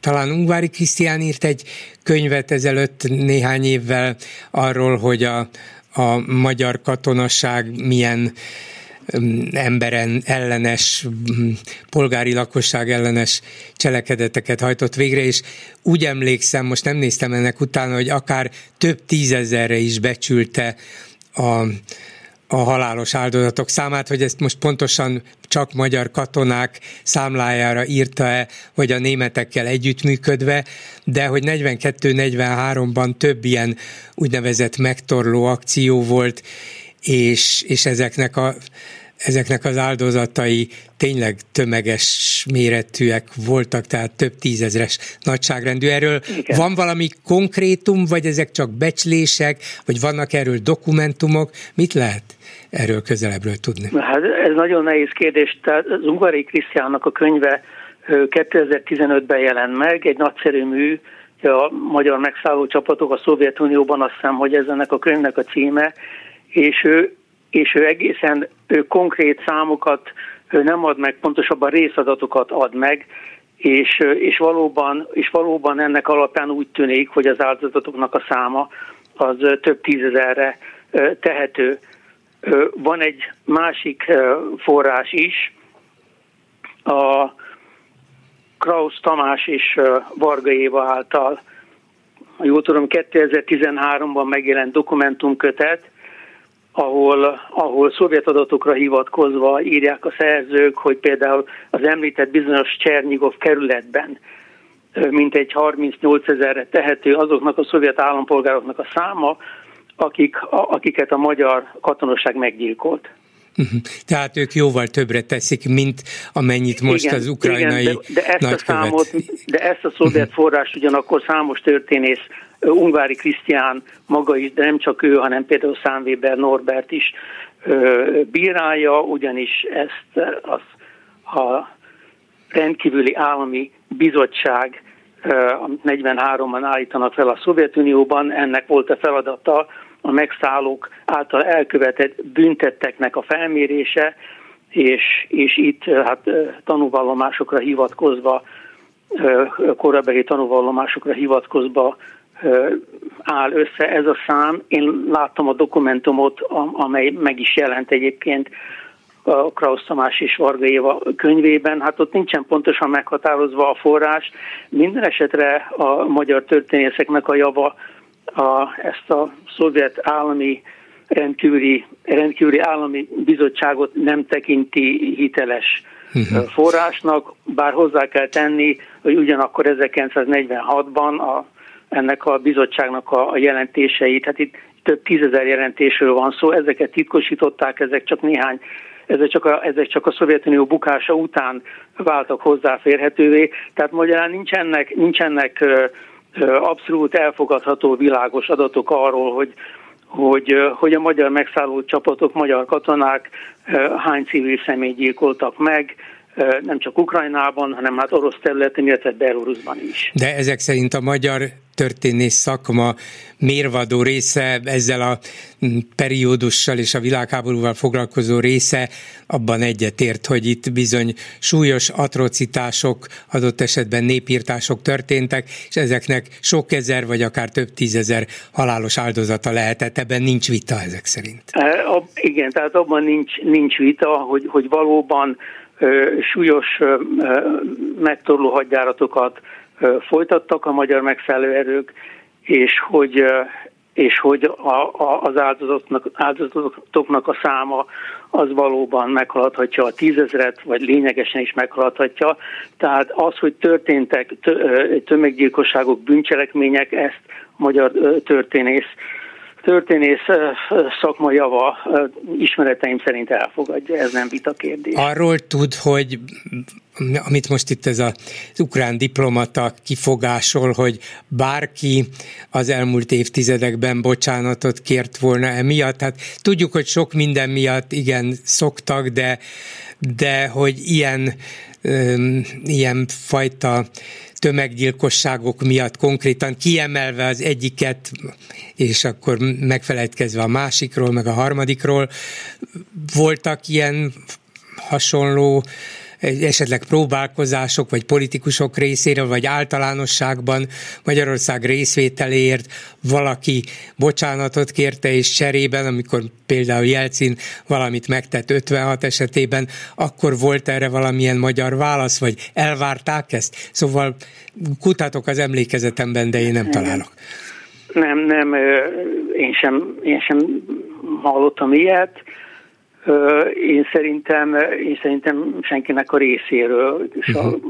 talán Ungvári Krisztián írt egy könyvet ezelőtt néhány évvel arról, hogy a, a magyar katonasság milyen mm, emberen ellenes, mm, polgári lakosság ellenes cselekedeteket hajtott végre, és úgy emlékszem, most nem néztem ennek utána, hogy akár több tízezerre is becsülte a, a halálos áldozatok számát, hogy ezt most pontosan csak magyar katonák számlájára írta-e, vagy a németekkel együttműködve, de hogy 42-43-ban több ilyen úgynevezett megtorló akció volt, és, és ezeknek a ezeknek az áldozatai tényleg tömeges méretűek voltak, tehát több tízezres nagyságrendű. Erről Igen. van valami konkrétum, vagy ezek csak becslések, vagy vannak erről dokumentumok? Mit lehet erről közelebbről tudni? Hát ez nagyon nehéz kérdés. Tehát az Ungari Krisztiánnak a könyve 2015-ben jelent meg, egy nagyszerű mű, a magyar megszálló csapatok a Szovjetunióban, azt hiszem, hogy ez ennek a könyvnek a címe, és ő, és ő egészen ő konkrét számokat ő nem ad meg, pontosabban részadatokat ad meg, és, és, valóban, és valóban ennek alapján úgy tűnik, hogy az áldozatoknak a száma az több tízezerre tehető. Van egy másik forrás is, a Kraus Tamás és Varga Éva által, jól tudom, 2013-ban megjelent dokumentumkötet, ahol, ahol szovjet adatokra hivatkozva írják a szerzők, hogy például az említett bizonyos Csernyigov kerületben mint egy 38 ezerre tehető azoknak a szovjet állampolgároknak a száma, akik, akiket a magyar katonosság meggyilkolt. Uh-huh. Tehát ők jóval többre teszik, mint amennyit most igen, az ukrajnai igen, de, de ezt nagykövet. a számot, de ezt a szovjet uh-huh. forrást ugyanakkor számos történész, Ungvári Krisztián maga is, de nem csak ő, hanem például Számvéber Norbert is bírálja, ugyanis ezt az, a rendkívüli állami bizottság 43-ban állítanak fel a Szovjetunióban, ennek volt a feladata, a megszállók által elkövetett büntetteknek a felmérése, és, és itt hát tanúvallomásokra hivatkozva, korabeli tanúvallomásokra hivatkozva áll össze ez a szám. Én láttam a dokumentumot, amely meg is jelent egyébként a Krausz Tamás és Varga Éva könyvében, hát ott nincsen pontosan meghatározva a forrás. Minden esetre a magyar történészeknek a java a, ezt a szovjet állami rendkívüli, rendkívüli állami bizottságot nem tekinti hiteles uh-huh. forrásnak, bár hozzá kell tenni, hogy ugyanakkor 1946-ban a, ennek a bizottságnak a, a jelentéseit, hát itt több tízezer jelentésről van szó, ezeket titkosították, ezek csak néhány ezek csak, a, ezek csak a Szovjetunió bukása után váltak hozzáférhetővé, tehát magyarán nincsenek, nincsenek abszolút elfogadható világos adatok arról, hogy hogy, hogy a magyar megszálló csapatok, magyar katonák hány civil személy gyilkoltak meg, nem csak Ukrajnában, hanem hát orosz területen, illetve Belarusban is. De ezek szerint a magyar történész szakma mérvadó része ezzel a periódussal és a világháborúval foglalkozó része abban egyetért, hogy itt bizony súlyos atrocitások, adott esetben népírtások történtek, és ezeknek sok ezer vagy akár több tízezer halálos áldozata lehetett. Ebben nincs vita ezek szerint. E, igen, tehát abban nincs, nincs vita, hogy, hogy valóban súlyos megtorló hadjáratokat folytattak a magyar megszállóerők, és hogy és hogy a, a, az áldozatoknak, áldozatoknak a száma az valóban meghaladhatja a tízezret, vagy lényegesen is meghaladhatja. Tehát az, hogy történtek tömeggyilkosságok, bűncselekmények, ezt a magyar történész történész szakma java ismereteim szerint elfogadja, ez nem vita kérdés. Arról tud, hogy amit most itt ez az ukrán diplomata kifogásol, hogy bárki az elmúlt évtizedekben bocsánatot kért volna emiatt. Hát tudjuk, hogy sok minden miatt igen szoktak, de, de hogy ilyen, ilyen fajta tömeggyilkosságok miatt konkrétan kiemelve az egyiket, és akkor megfelejtkezve a másikról, meg a harmadikról. Voltak ilyen hasonló esetleg próbálkozások, vagy politikusok részéről, vagy általánosságban Magyarország részvételéért valaki bocsánatot kérte, és cserében, amikor például Jelcin valamit megtett 56 esetében, akkor volt erre valamilyen magyar válasz, vagy elvárták ezt? Szóval kutatok az emlékezetemben, de én nem találok. Nem, nem, én sem, én sem hallottam ilyet. Én szerintem, én szerintem senkinek a részéről, és a, uh-huh.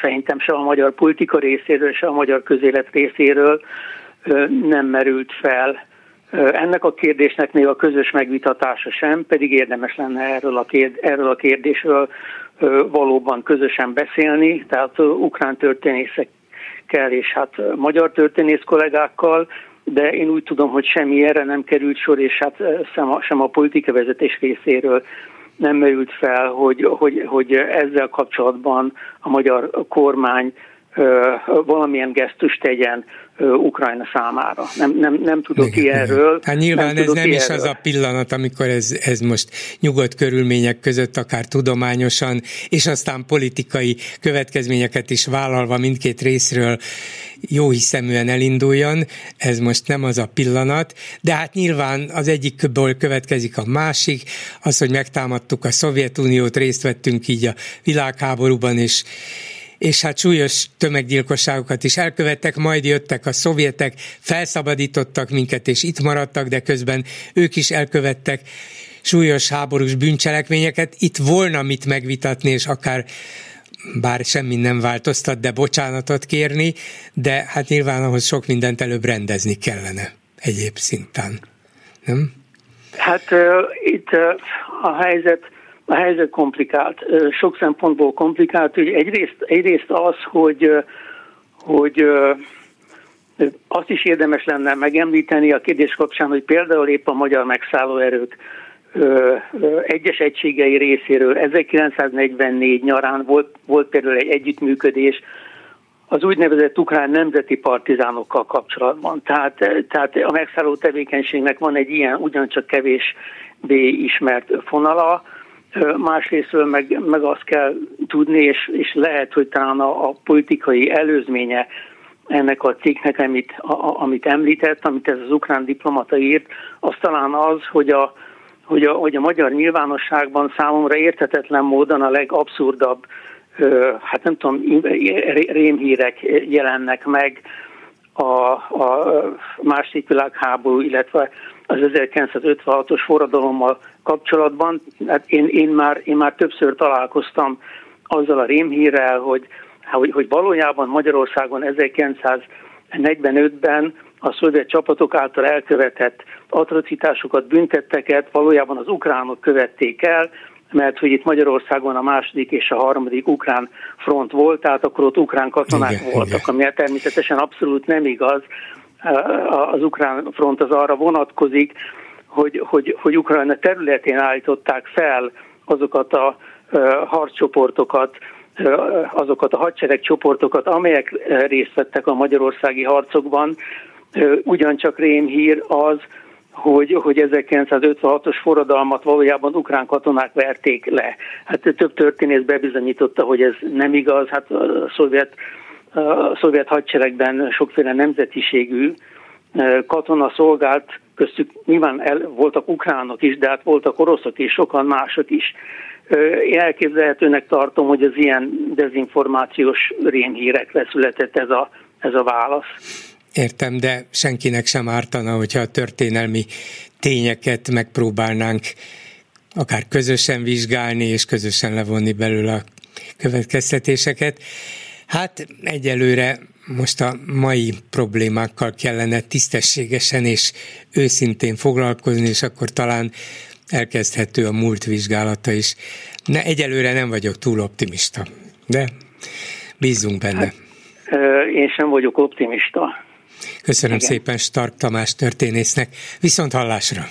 szerintem se a magyar politika részéről, se a magyar közélet részéről nem merült fel ennek a kérdésnek még a közös megvitatása sem, pedig érdemes lenne erről a, kérd, erről a kérdésről valóban közösen beszélni, tehát ukrán történészekkel és hát magyar történész kollégákkal, de én úgy tudom, hogy semmi erre nem került sor, és hát sem a, sem a politika vezetés részéről nem merült fel, hogy, hogy, hogy ezzel kapcsolatban a magyar kormány valamilyen gesztust tegyen Ukrajna számára. Nem, nem, nem tudok igen, ki erről. Hát nyilván nem ez nem is erről. az a pillanat, amikor ez, ez most nyugodt körülmények között, akár tudományosan, és aztán politikai következményeket is vállalva mindkét részről jó hiszeműen elinduljon, ez most nem az a pillanat, de hát nyilván az egyikből következik a másik, az, hogy megtámadtuk a Szovjetuniót, részt vettünk így a világháborúban, és és hát súlyos tömeggyilkosságokat is elkövettek, majd jöttek a szovjetek, felszabadítottak minket, és itt maradtak, de közben ők is elkövettek súlyos háborús bűncselekményeket. Itt volna mit megvitatni, és akár bár semmi nem változtat, de bocsánatot kérni, de hát nyilván ahhoz sok mindent előbb rendezni kellene egyéb szinten, nem? Hát uh, itt uh, a helyzet a helyzet komplikált, sok szempontból komplikált. Ugye egyrészt, egyrészt az, hogy, hogy azt is érdemes lenne megemlíteni a kérdés kapcsán, hogy például épp a magyar megszállóerők egyes egységei részéről 1944 nyarán volt, volt például egy együttműködés az úgynevezett ukrán nemzeti partizánokkal kapcsolatban. Tehát, tehát a megszálló tevékenységnek van egy ilyen ugyancsak kevésbé ismert fonala, másrésztről meg, meg azt kell tudni, és, és lehet, hogy talán a, a politikai előzménye ennek a cikknek, amit, a, amit említett, amit ez az ukrán diplomata írt, az talán az, hogy a, hogy a, hogy a magyar nyilvánosságban számomra érthetetlen módon a legabszurdabb, hát nem tudom, rémhírek jelennek meg a, a másik világháború, illetve az 1956-os forradalommal kapcsolatban. Hát én, én, már, én már többször találkoztam azzal a rémhírrel, hogy, hogy, hogy valójában Magyarországon 1945-ben a szovjet csapatok által elkövetett atrocitásokat, büntetteket valójában az ukránok követték el, mert hogy itt Magyarországon a második és a harmadik ukrán front volt, tehát akkor ott ukrán katonák igen, voltak, igen. ami természetesen abszolút nem igaz. Az ukrán front az arra vonatkozik, hogy, hogy, hogy Ukrajna területén állították fel azokat a harccsoportokat, azokat a hadseregcsoportokat, amelyek részt vettek a magyarországi harcokban. Ugyancsak rémhír az, hogy, hogy 1956-os forradalmat valójában ukrán katonák verték le. Hát több történész bebizonyította, hogy ez nem igaz. Hát a szovjet, a szovjet hadseregben sokféle nemzetiségű katona szolgált, köztük nyilván el, voltak ukránok is, de hát voltak oroszok is, sokan mások is. Én elképzelhetőnek tartom, hogy az ilyen dezinformációs rémhírekre született ez a, ez a válasz. Értem, de senkinek sem ártana, hogyha a történelmi tényeket megpróbálnánk akár közösen vizsgálni, és közösen levonni belőle a következtetéseket. Hát egyelőre most a mai problémákkal kellene tisztességesen és őszintén foglalkozni, és akkor talán elkezdhető a múlt vizsgálata is. Ne, egyelőre nem vagyok túl optimista, de bízunk benne. Hát, én sem vagyok optimista. Köszönöm Igen. szépen Stark Tamás történésznek. Viszont hallásra!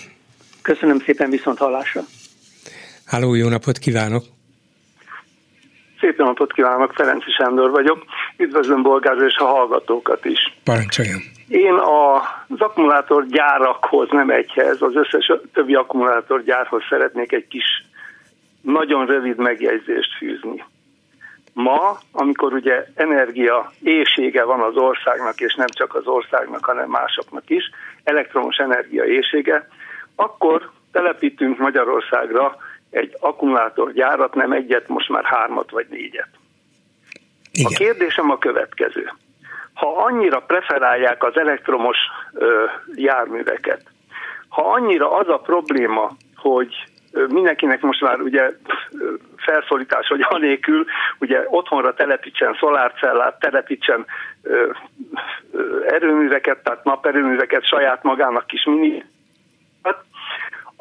Köszönöm szépen, viszont hallásra! Háló, jó napot kívánok! Szép napot kívánok, Ferenci Sándor vagyok. Üdvözlöm Bolgár és a hallgatókat is. Parancsoljon! Én az akkumulátorgyárakhoz, nem egyhez, az összes többi akkumulátorgyárhoz szeretnék egy kis, nagyon rövid megjegyzést fűzni. Ma, amikor ugye energia éjsége van az országnak, és nem csak az országnak, hanem másoknak is, elektromos energia éjsége, akkor telepítünk Magyarországra egy akkumulátorgyárat, nem egyet, most már hármat vagy négyet. Igen. A kérdésem a következő. Ha annyira preferálják az elektromos ö, járműveket, ha annyira az a probléma, hogy mindenkinek most már ugye felszólítás, hogy anélkül ugye otthonra telepítsen szolárcellát, telepítsen ö, ö, erőműveket, tehát naperőműveket saját magának kis mini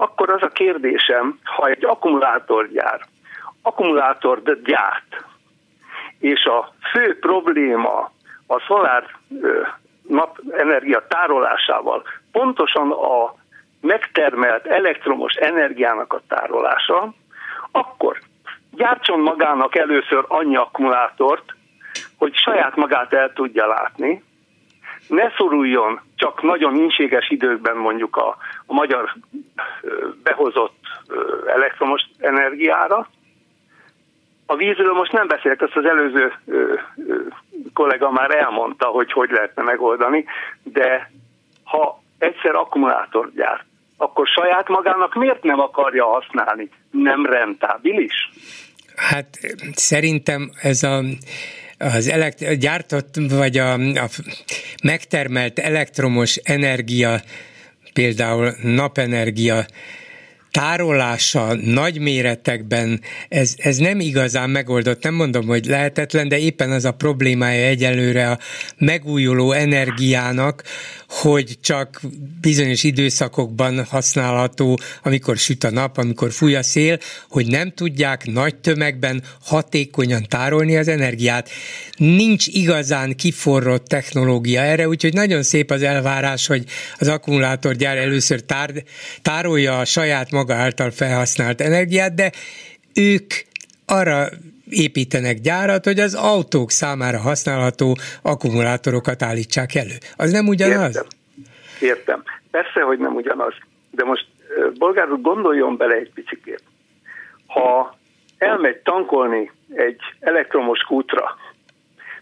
akkor az a kérdésem, ha egy akkumulátorgyár akkumulátort gyárt, és a fő probléma a szolár napenergia tárolásával pontosan a megtermelt elektromos energiának a tárolása, akkor gyártson magának először annyi akkumulátort, hogy saját magát el tudja látni, ne szoruljon csak nagyon inséges időkben mondjuk a, a magyar behozott elektromos energiára. A vízről most nem beszélek, azt az előző kollega már elmondta, hogy hogy lehetne megoldani, de ha egyszer akkumulátor gyárt, akkor saját magának miért nem akarja használni? Nem rentábilis? Hát szerintem ez a az elekt- gyártott vagy a, a megtermelt elektromos energia, például napenergia tárolása nagy méretekben, ez, ez nem igazán megoldott. Nem mondom, hogy lehetetlen, de éppen az a problémája egyelőre a megújuló energiának, hogy csak bizonyos időszakokban használható, amikor süt a nap, amikor fúj a szél, hogy nem tudják nagy tömegben hatékonyan tárolni az energiát. Nincs igazán kiforrott technológia erre, úgyhogy nagyon szép az elvárás, hogy az akkumulátorgyár először tár, tárolja a saját maga által felhasznált energiát, de ők arra építenek gyárat, hogy az autók számára használható akkumulátorokat állítsák elő. Az nem ugyanaz? Értem. Értem. Persze, hogy nem ugyanaz. De most bolgár úr gondoljon bele egy picit. Ha elmegy tankolni egy elektromos kútra,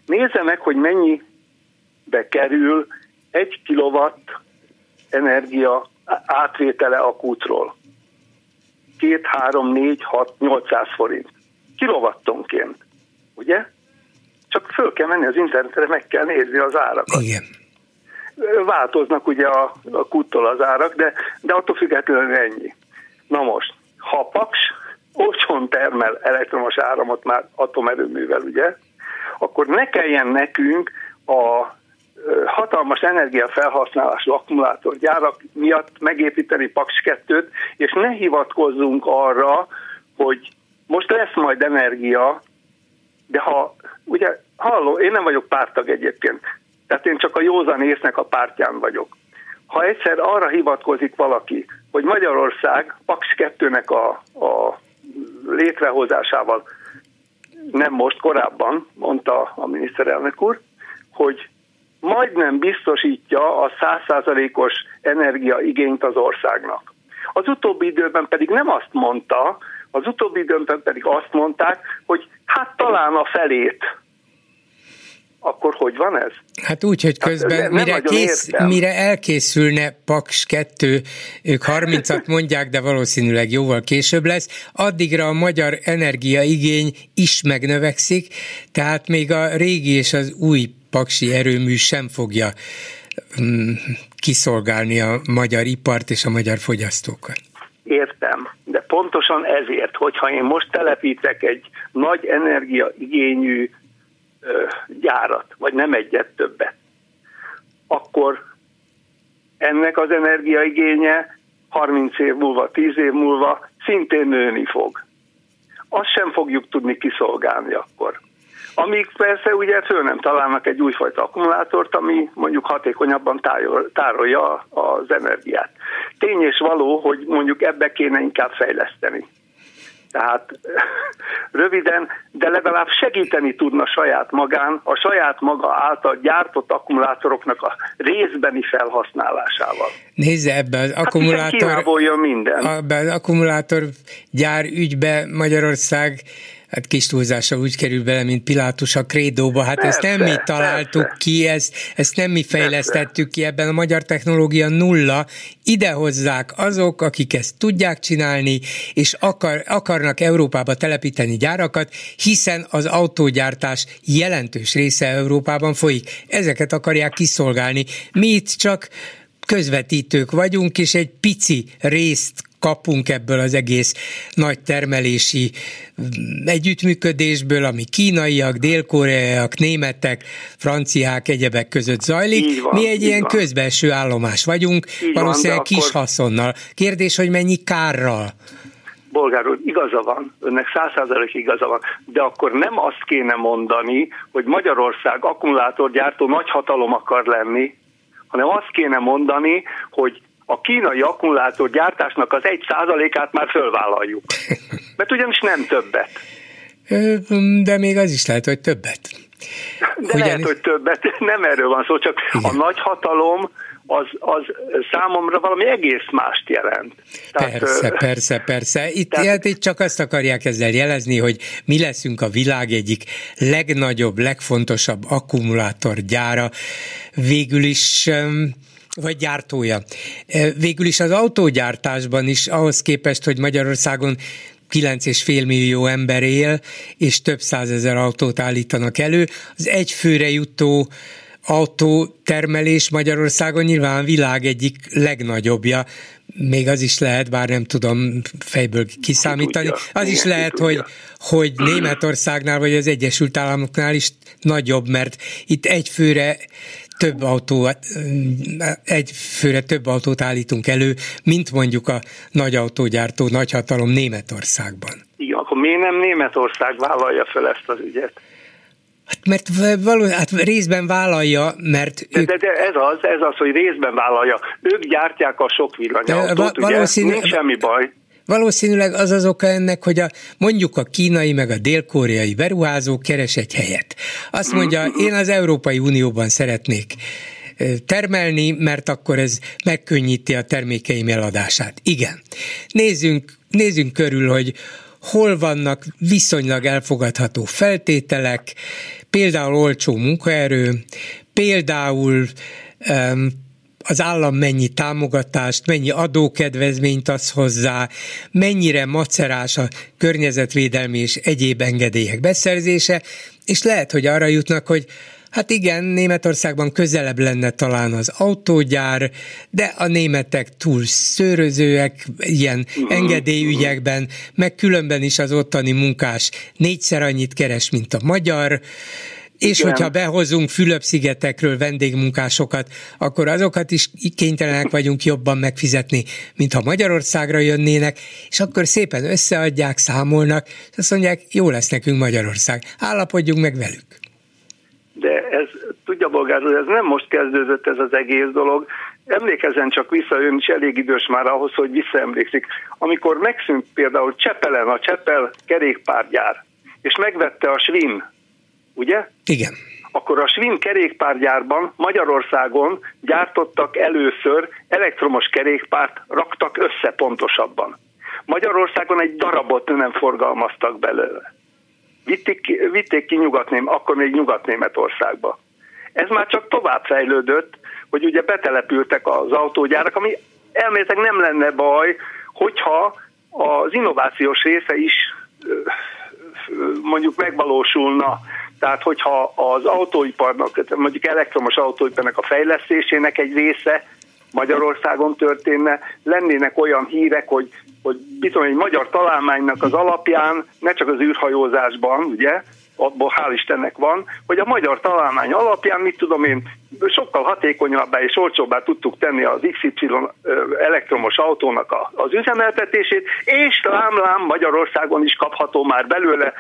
nézze meg, hogy mennyibe kerül egy kilowatt energia átvétele a kútról. 2, 3, 4, 6, 800 forint. Kilowattonként. Ugye? Csak föl kell menni az internetre, meg kell nézni az árakat. Igen. Változnak ugye a, a kuttól az árak, de, de attól függetlenül ennyi. Na most, ha a Paks olcsón termel elektromos áramot már atomerőművel, ugye, akkor ne kelljen nekünk a hatalmas energiafelhasználású akkumulátorgyárak miatt megépíteni Paks 2-t, és ne hivatkozzunk arra, hogy most lesz majd energia, de ha, ugye, halló, én nem vagyok pártag egyébként, tehát én csak a józan észnek a pártján vagyok. Ha egyszer arra hivatkozik valaki, hogy Magyarország Paks 2-nek a, a létrehozásával, nem most, korábban, mondta a miniszterelnök úr, hogy majdnem biztosítja a százszázalékos energiaigényt az országnak. Az utóbbi időben pedig nem azt mondta, az utóbbi időben pedig azt mondták, hogy hát talán a felét. Akkor hogy van ez? Hát úgy, hogy hát közben hát, mire, kész, mire elkészülne Paks 2, ők 30-at mondják, de valószínűleg jóval később lesz, addigra a magyar energiaigény is megnövekszik, tehát még a régi és az új paksi erőmű sem fogja mm, kiszolgálni a magyar ipart és a magyar fogyasztókat. Értem, pontosan ezért, hogyha én most telepítek egy nagy energiaigényű gyárat, vagy nem egyet többet, akkor ennek az energiaigénye 30 év múlva, 10 év múlva szintén nőni fog. Azt sem fogjuk tudni kiszolgálni akkor. Amíg persze ugye föl nem találnak egy újfajta akkumulátort, ami mondjuk hatékonyabban tárolja az energiát. Tény és való, hogy mondjuk ebbe kéne inkább fejleszteni. Tehát röviden, de legalább segíteni tudna saját magán, a saját maga által gyártott akkumulátoroknak a részbeni felhasználásával. Nézze, ebbe az hát akkumulátor... Hát minden. Ebbe az akkumulátor gyár ügybe Magyarország hát kis túlzással úgy kerül bele, mint Pilátus a krédóba. Hát persze, ezt nem mi találtuk persze. ki, ezt, ezt nem mi fejlesztettük persze. ki, ebben a magyar technológia nulla. Ide hozzák azok, akik ezt tudják csinálni, és akar, akarnak Európába telepíteni gyárakat, hiszen az autógyártás jelentős része Európában folyik. Ezeket akarják kiszolgálni. Mi itt csak közvetítők vagyunk, és egy pici részt kapunk ebből az egész nagy termelési mm, együttműködésből, ami kínaiak, dél-koreaiak, németek, franciák, egyebek között zajlik. van, Mi egy ilyen van. közbenső állomás vagyunk, Így van, valószínűleg de kis akkor- haszonnal. Kérdés, hogy mennyi kárral? Bolgár úr, igaza van, önnek száz százalék igaza van, de akkor nem azt kéne mondani, hogy Magyarország akkumulátorgyártó nagy hatalom akar lenni, hanem azt kéne mondani, hogy a kínai akkumulátorgyártásnak az egy százalékát már fölvállaljuk. Mert ugyanis nem többet. De még az is lehet, hogy többet. De Ugyanis- lehet, hogy többet, nem erről van szó, csak Igen. a nagy hatalom az, az számomra valami egész mást jelent. Persze, ö, persze, persze. Itt, Tehát- tehát... itt csak azt akarják ezzel jelezni, hogy mi leszünk a világ egyik legnagyobb, legfontosabb akkumulátorgyára. Végül is vagy gyártója. E, Végül is az autógyártásban is ahhoz képest, hogy Magyarországon 9,5 millió ember él, és több százezer autót állítanak elő, az egyfőre jutó autótermelés Magyarországon nyilván világ egyik legnagyobbja, még az is lehet, bár nem tudom fejből kiszámítani, tudja. az is Igen, lehet, hogy, hogy Németországnál vagy az Egyesült Államoknál is nagyobb, mert itt egyfőre több autó, egy főre több autót állítunk elő, mint mondjuk a nagy autógyártó nagyhatalom Németországban. Igen, akkor miért nem Németország vállalja fel ezt az ügyet? Hát mert való, hát részben vállalja, mert De, ők de, de ez az, ez az, hogy részben vállalja. Ők gyártják a sok De villanyautót, va- ugye? Nincs semmi baj. Valószínűleg az az oka ennek, hogy a, mondjuk a kínai meg a dél-koreai beruházó keres egy helyet. Azt mondja, én az Európai Unióban szeretnék termelni, mert akkor ez megkönnyíti a termékeim eladását. Igen. Nézzünk, nézzünk körül, hogy hol vannak viszonylag elfogadható feltételek, például olcsó munkaerő, például um, az állam mennyi támogatást, mennyi adókedvezményt az hozzá, mennyire macerás a környezetvédelmi és egyéb engedélyek beszerzése, és lehet, hogy arra jutnak, hogy Hát igen, Németországban közelebb lenne talán az autógyár, de a németek túl szőrözőek ilyen engedélyügyekben, meg különben is az ottani munkás négyszer annyit keres, mint a magyar, és Igen. hogyha behozunk Fülöp-szigetekről vendégmunkásokat, akkor azokat is kénytelenek vagyunk jobban megfizetni, mint ha Magyarországra jönnének, és akkor szépen összeadják, számolnak, és azt mondják, jó lesz nekünk Magyarország, állapodjunk meg velük. De ez, tudja bolgár úr, ez nem most kezdődött ez az egész dolog. Emlékezzen csak vissza, ön is elég idős már ahhoz, hogy visszaemlékszik. Amikor megszűnt például Csepelen a Csepel kerékpárgyár, és megvette a Svin, ugye? Igen. akkor a Svin kerékpárgyárban Magyarországon gyártottak először elektromos kerékpárt, raktak össze pontosabban. Magyarországon egy darabot nem forgalmaztak belőle. Vitték vitték ki Nyugatném, akkor még Nyugat-Németországba. Ez már csak tovább fejlődött, hogy ugye betelepültek az autógyárak, ami elméletileg nem lenne baj, hogyha az innovációs része is mondjuk megvalósulna. Tehát, hogyha az autóiparnak, mondjuk elektromos autóiparnak a fejlesztésének egy része Magyarországon történne, lennének olyan hírek, hogy, hogy bizony egy magyar találmánynak az alapján, ne csak az űrhajózásban, ugye, abból hál' Istennek van, hogy a magyar találmány alapján, mit tudom én, sokkal hatékonyabbá és olcsóbbá tudtuk tenni az XY elektromos autónak az üzemeltetését, és lám-lám Magyarországon is kapható már belőle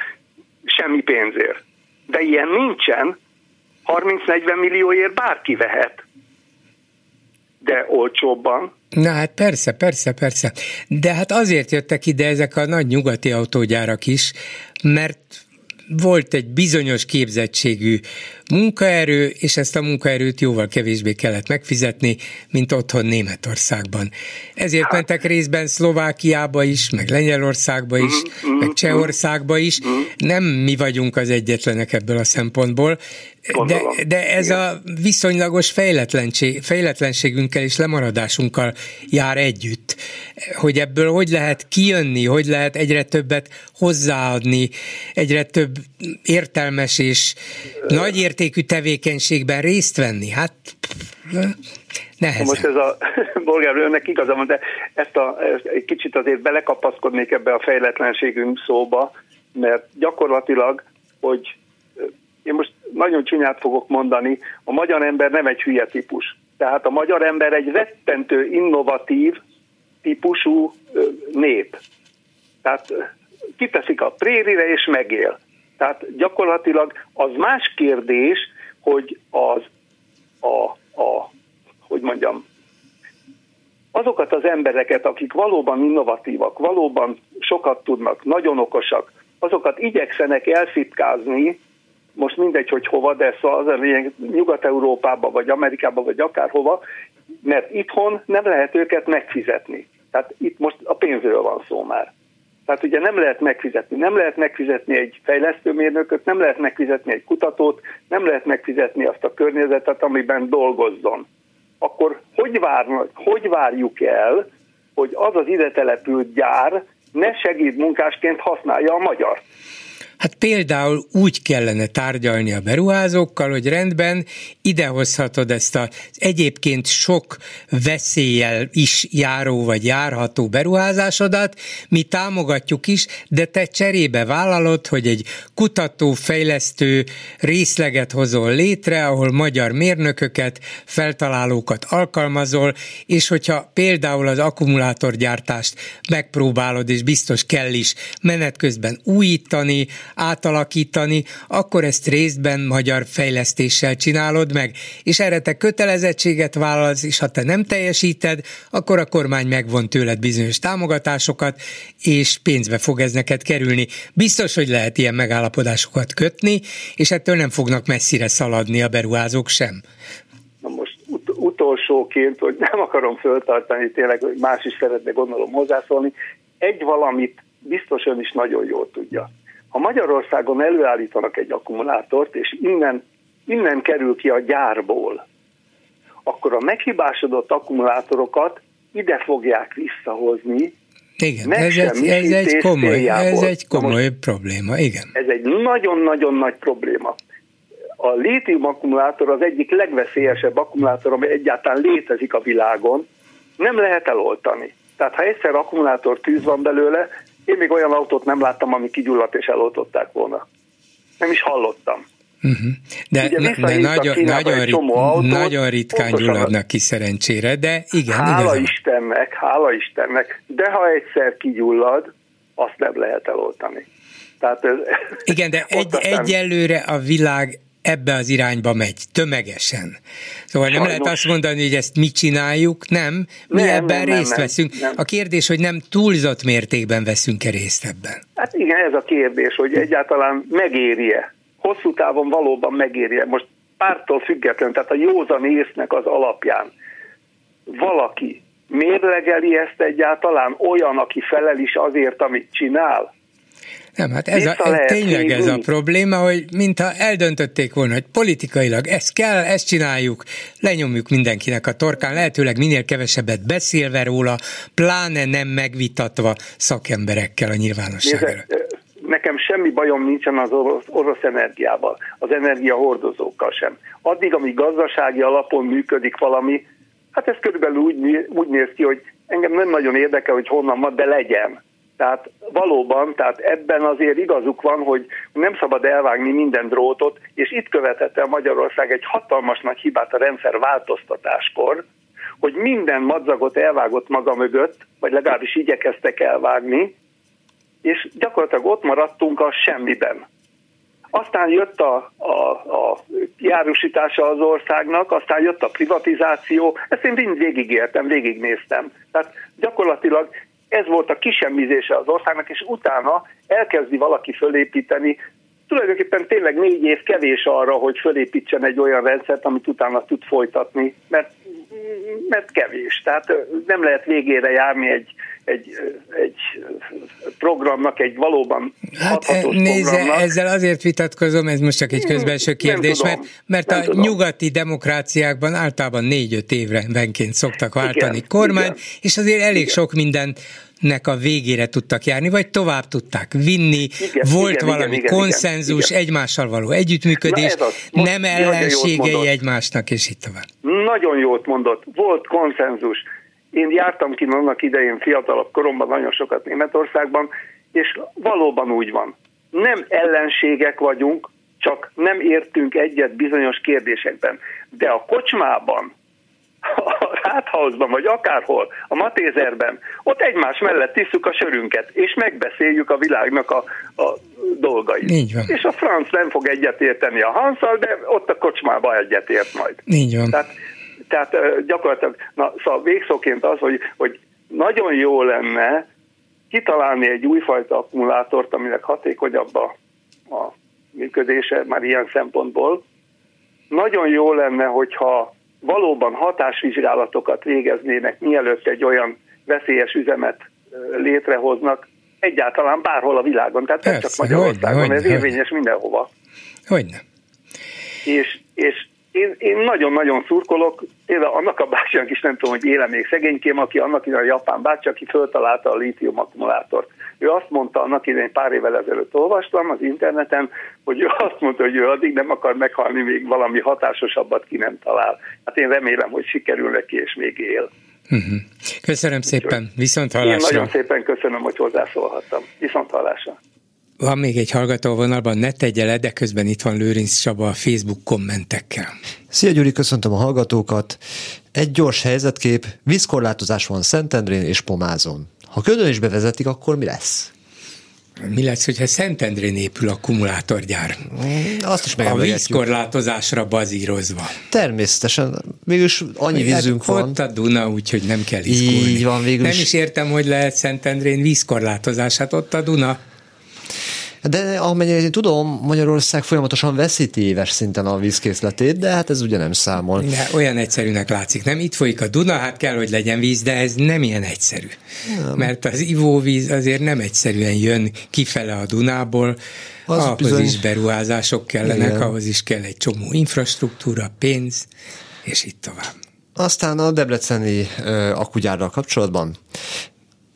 semmi pénzért. De ilyen nincsen, 30-40 millióért bárki vehet, de olcsóbban. Na hát persze, persze, persze. De hát azért jöttek ide ezek a nagy nyugati autógyárak is, mert volt egy bizonyos képzettségű munkaerő, és ezt a munkaerőt jóval kevésbé kellett megfizetni, mint otthon Németországban. Ezért hát. mentek részben Szlovákiába is, meg Lengyelországba is, mm, meg Csehországba is. Mm. Nem mi vagyunk az egyetlenek ebből a szempontból, de, de ez a viszonylagos fejletlenség, fejletlenségünkkel és lemaradásunkkal jár együtt, hogy ebből hogy lehet kijönni, hogy lehet egyre többet hozzáadni, egyre több értelmes és nagy értékű tevékenységben részt venni. Hát Nehezen. Most ez a bolgár önnek igaza van, de ezt, a, ezt egy kicsit azért belekapaszkodnék ebbe a fejletlenségünk szóba, mert gyakorlatilag, hogy én most nagyon csúnyát fogok mondani, a magyar ember nem egy hülye típus. Tehát a magyar ember egy rettentő innovatív típusú nép. Tehát kiteszik a prérire és megél. Tehát gyakorlatilag az más kérdés, hogy az a, a hogy mondjam, azokat az embereket, akik valóban innovatívak, valóban sokat tudnak, nagyon okosak, azokat igyekszenek elfitkázni, most mindegy, hogy hova, de szóval az a Nyugat-Európába, vagy Amerikába, vagy akárhova, mert itthon nem lehet őket megfizetni. Tehát itt most a pénzről van szó már. Tehát ugye nem lehet megfizetni. Nem lehet megfizetni egy fejlesztőmérnököt, nem lehet megfizetni egy kutatót, nem lehet megfizetni azt a környezetet, amiben dolgozzon. Akkor hogy, vár, hogy várjuk el, hogy az az ide települt gyár ne segédmunkásként használja a magyar? Hát például úgy kellene tárgyalni a beruházókkal, hogy rendben idehozhatod ezt az egyébként sok veszéllyel is járó vagy járható beruházásodat, mi támogatjuk is, de te cserébe vállalod, hogy egy kutató, fejlesztő részleget hozol létre, ahol magyar mérnököket, feltalálókat alkalmazol, és hogyha például az akkumulátorgyártást megpróbálod, és biztos kell is menet közben újítani, átalakítani, akkor ezt részben magyar fejlesztéssel csinálod meg, és erre te kötelezettséget vállalsz, és ha te nem teljesíted, akkor a kormány megvon tőled bizonyos támogatásokat, és pénzbe fog ez neked kerülni. Biztos, hogy lehet ilyen megállapodásokat kötni, és ettől nem fognak messzire szaladni a beruházók sem. Na most ut- utolsóként, hogy nem akarom föltartani, tényleg más is szeretne gondolom hozzászólni, egy valamit biztos ön is nagyon jól tudja. Ha Magyarországon előállítanak egy akkumulátort, és innen, innen kerül ki a gyárból, akkor a meghibásodott akkumulátorokat ide fogják visszahozni, igen, ez egy, ez, egy komoly, ez egy komoly Most probléma, igen. Ez egy nagyon-nagyon nagy probléma. A lítium akkumulátor az egyik legveszélyesebb akkumulátor, ami egyáltalán létezik a világon, nem lehet eloltani. Tehát ha egyszer akkumulátor tűz van belőle, én még olyan autót nem láttam, ami kigyulladt és eloltották volna. Nem is hallottam. Uh-huh. De, Ugye de nagyon, nagyon, rit, autót, nagyon ritkán gyulladnak ki szerencsére, de igen. Hála igazán. Istennek, hála Istennek, de ha egyszer kigyullad, azt nem lehet eloltani. Tehát ez, igen, de egy, aztán... egyelőre a világ ebbe az irányba megy, tömegesen. Szóval Sajnos. nem lehet azt mondani, hogy ezt mi csináljuk, nem, mi nem, ebben nem, részt nem, veszünk. Nem. A kérdés, hogy nem túlzott mértékben veszünk-e részt ebben. Hát igen, ez a kérdés, hogy egyáltalán megéri-e. Hosszú távon valóban megéri-e. Most pártól független, tehát a józan észnek az alapján valaki mérlegeli ezt egyáltalán olyan, aki felel is azért, amit csinál? Nem, hát ez, a, ez tényleg ez a probléma, hogy mintha eldöntötték volna, hogy politikailag ez kell, ezt csináljuk, lenyomjuk mindenkinek a torkán, lehetőleg minél kevesebbet beszélve róla, pláne nem megvitatva szakemberekkel a nyilvánosságra. nekem semmi bajom nincsen az orosz, orosz energiával, az energiahordozókkal sem. Addig, amíg gazdasági alapon működik valami, hát ez körülbelül úgy, úgy néz ki, hogy engem nem nagyon érdekel, hogy honnan van, de legyen tehát valóban, tehát ebben azért igazuk van, hogy nem szabad elvágni minden drótot, és itt követett el Magyarország egy hatalmas nagy hibát a rendszer változtatáskor, hogy minden madzagot elvágott maga mögött, vagy legalábbis igyekeztek elvágni, és gyakorlatilag ott maradtunk a semmiben. Aztán jött a, a, a járusítása az országnak, aztán jött a privatizáció, ezt én mind végigértem, végignéztem. Tehát gyakorlatilag ez volt a kisemmizése az országnak, és utána elkezdi valaki fölépíteni, tulajdonképpen tényleg négy év kevés arra, hogy fölépítsen egy olyan rendszert, amit utána tud folytatni, mert, mert kevés. Tehát nem lehet végére járni egy, egy, egy programnak, egy valóban hát, nézze, programnak. ezzel azért vitatkozom, ez most csak egy közbenső kérdés, tudom, mert, mert a tudom. nyugati demokráciákban általában négy-öt évrenként szoktak váltani igen, kormány, igen. és azért elég igen. sok minden nek a végére tudtak járni, vagy tovább tudták vinni, igen, volt igen, valami igen, konszenzus, igen, egymással való együttműködés, nem ellenségei egymásnak, és itt tovább. nagyon jót mondott, volt konszenzus. Én jártam ki annak idején fiatalabb koromban nagyon sokat Németországban, és valóban úgy van. Nem ellenségek vagyunk, csak nem értünk egyet bizonyos kérdésekben. De a kocsmában, a Rathausban, vagy akárhol, a Matézerben, ott egymás mellett tisztük a sörünket, és megbeszéljük a világnak a, a dolgait. Így van. És a franc nem fog egyetérteni a Hanszal, de ott a kocsmába egyetért majd. Így van. Tehát, tehát gyakorlatilag, na, szóval végszóként az, hogy, hogy nagyon jó lenne kitalálni egy újfajta akkumulátort, aminek hatékonyabb a, a működése már ilyen szempontból. Nagyon jó lenne, hogyha valóban hatásvizsgálatokat végeznének, mielőtt egy olyan veszélyes üzemet létrehoznak, egyáltalán bárhol a világon. Tehát nem csak Magyarországon, hogyne, ez hogyne, érvényes mindenhova. Hogyne. És, és én, én nagyon-nagyon szurkolok, például annak a bácsinak is nem tudom, hogy éle még szegénykém, aki annak idején a japán bácsi, aki föltalálta a lítium akkumulátort. Ő azt mondta annak idején pár évvel ezelőtt olvastam az interneten, hogy ő azt mondta, hogy ő addig nem akar meghalni, még valami hatásosabbat ki nem talál. Hát én remélem, hogy sikerül neki, és még él. Uh-huh. Köszönöm szépen, viszont hallásra. Én nagyon szépen köszönöm, hogy hozzászólhattam. Viszont hallásra. Van még egy hallgató vonalban, ne tegye le, de közben itt van Lőrinc Csaba a Facebook kommentekkel. Szia Gyuri, köszöntöm a hallgatókat. Egy gyors helyzetkép, vízkorlátozás van Szentendrén és Pomázon. Ha ködön is bevezetik, akkor mi lesz? Mi lesz, hogyha Szentendrén épül akkumulátorgyár? Azt is A vízkorlátozásra bazírozva. Természetesen. Mégis annyi hát vízünk van. Ott a Duna, úgyhogy nem kell izgulni. Így van, végül Nem is értem, hogy lehet Szentendrén vízkorlátozás, hát ott a Duna. De amennyire én tudom, Magyarország folyamatosan veszíti éves szinten a vízkészletét, de hát ez ugye nem számol. De olyan egyszerűnek látszik. Nem itt folyik a Duna, hát kell, hogy legyen víz, de ez nem ilyen egyszerű. Nem. Mert az ivóvíz azért nem egyszerűen jön kifele a Dunából, az ahhoz bizony... is beruházások kellenek, Igen. ahhoz is kell egy csomó infrastruktúra, pénz, és itt tovább. Aztán a debreceni uh, akugyárral kapcsolatban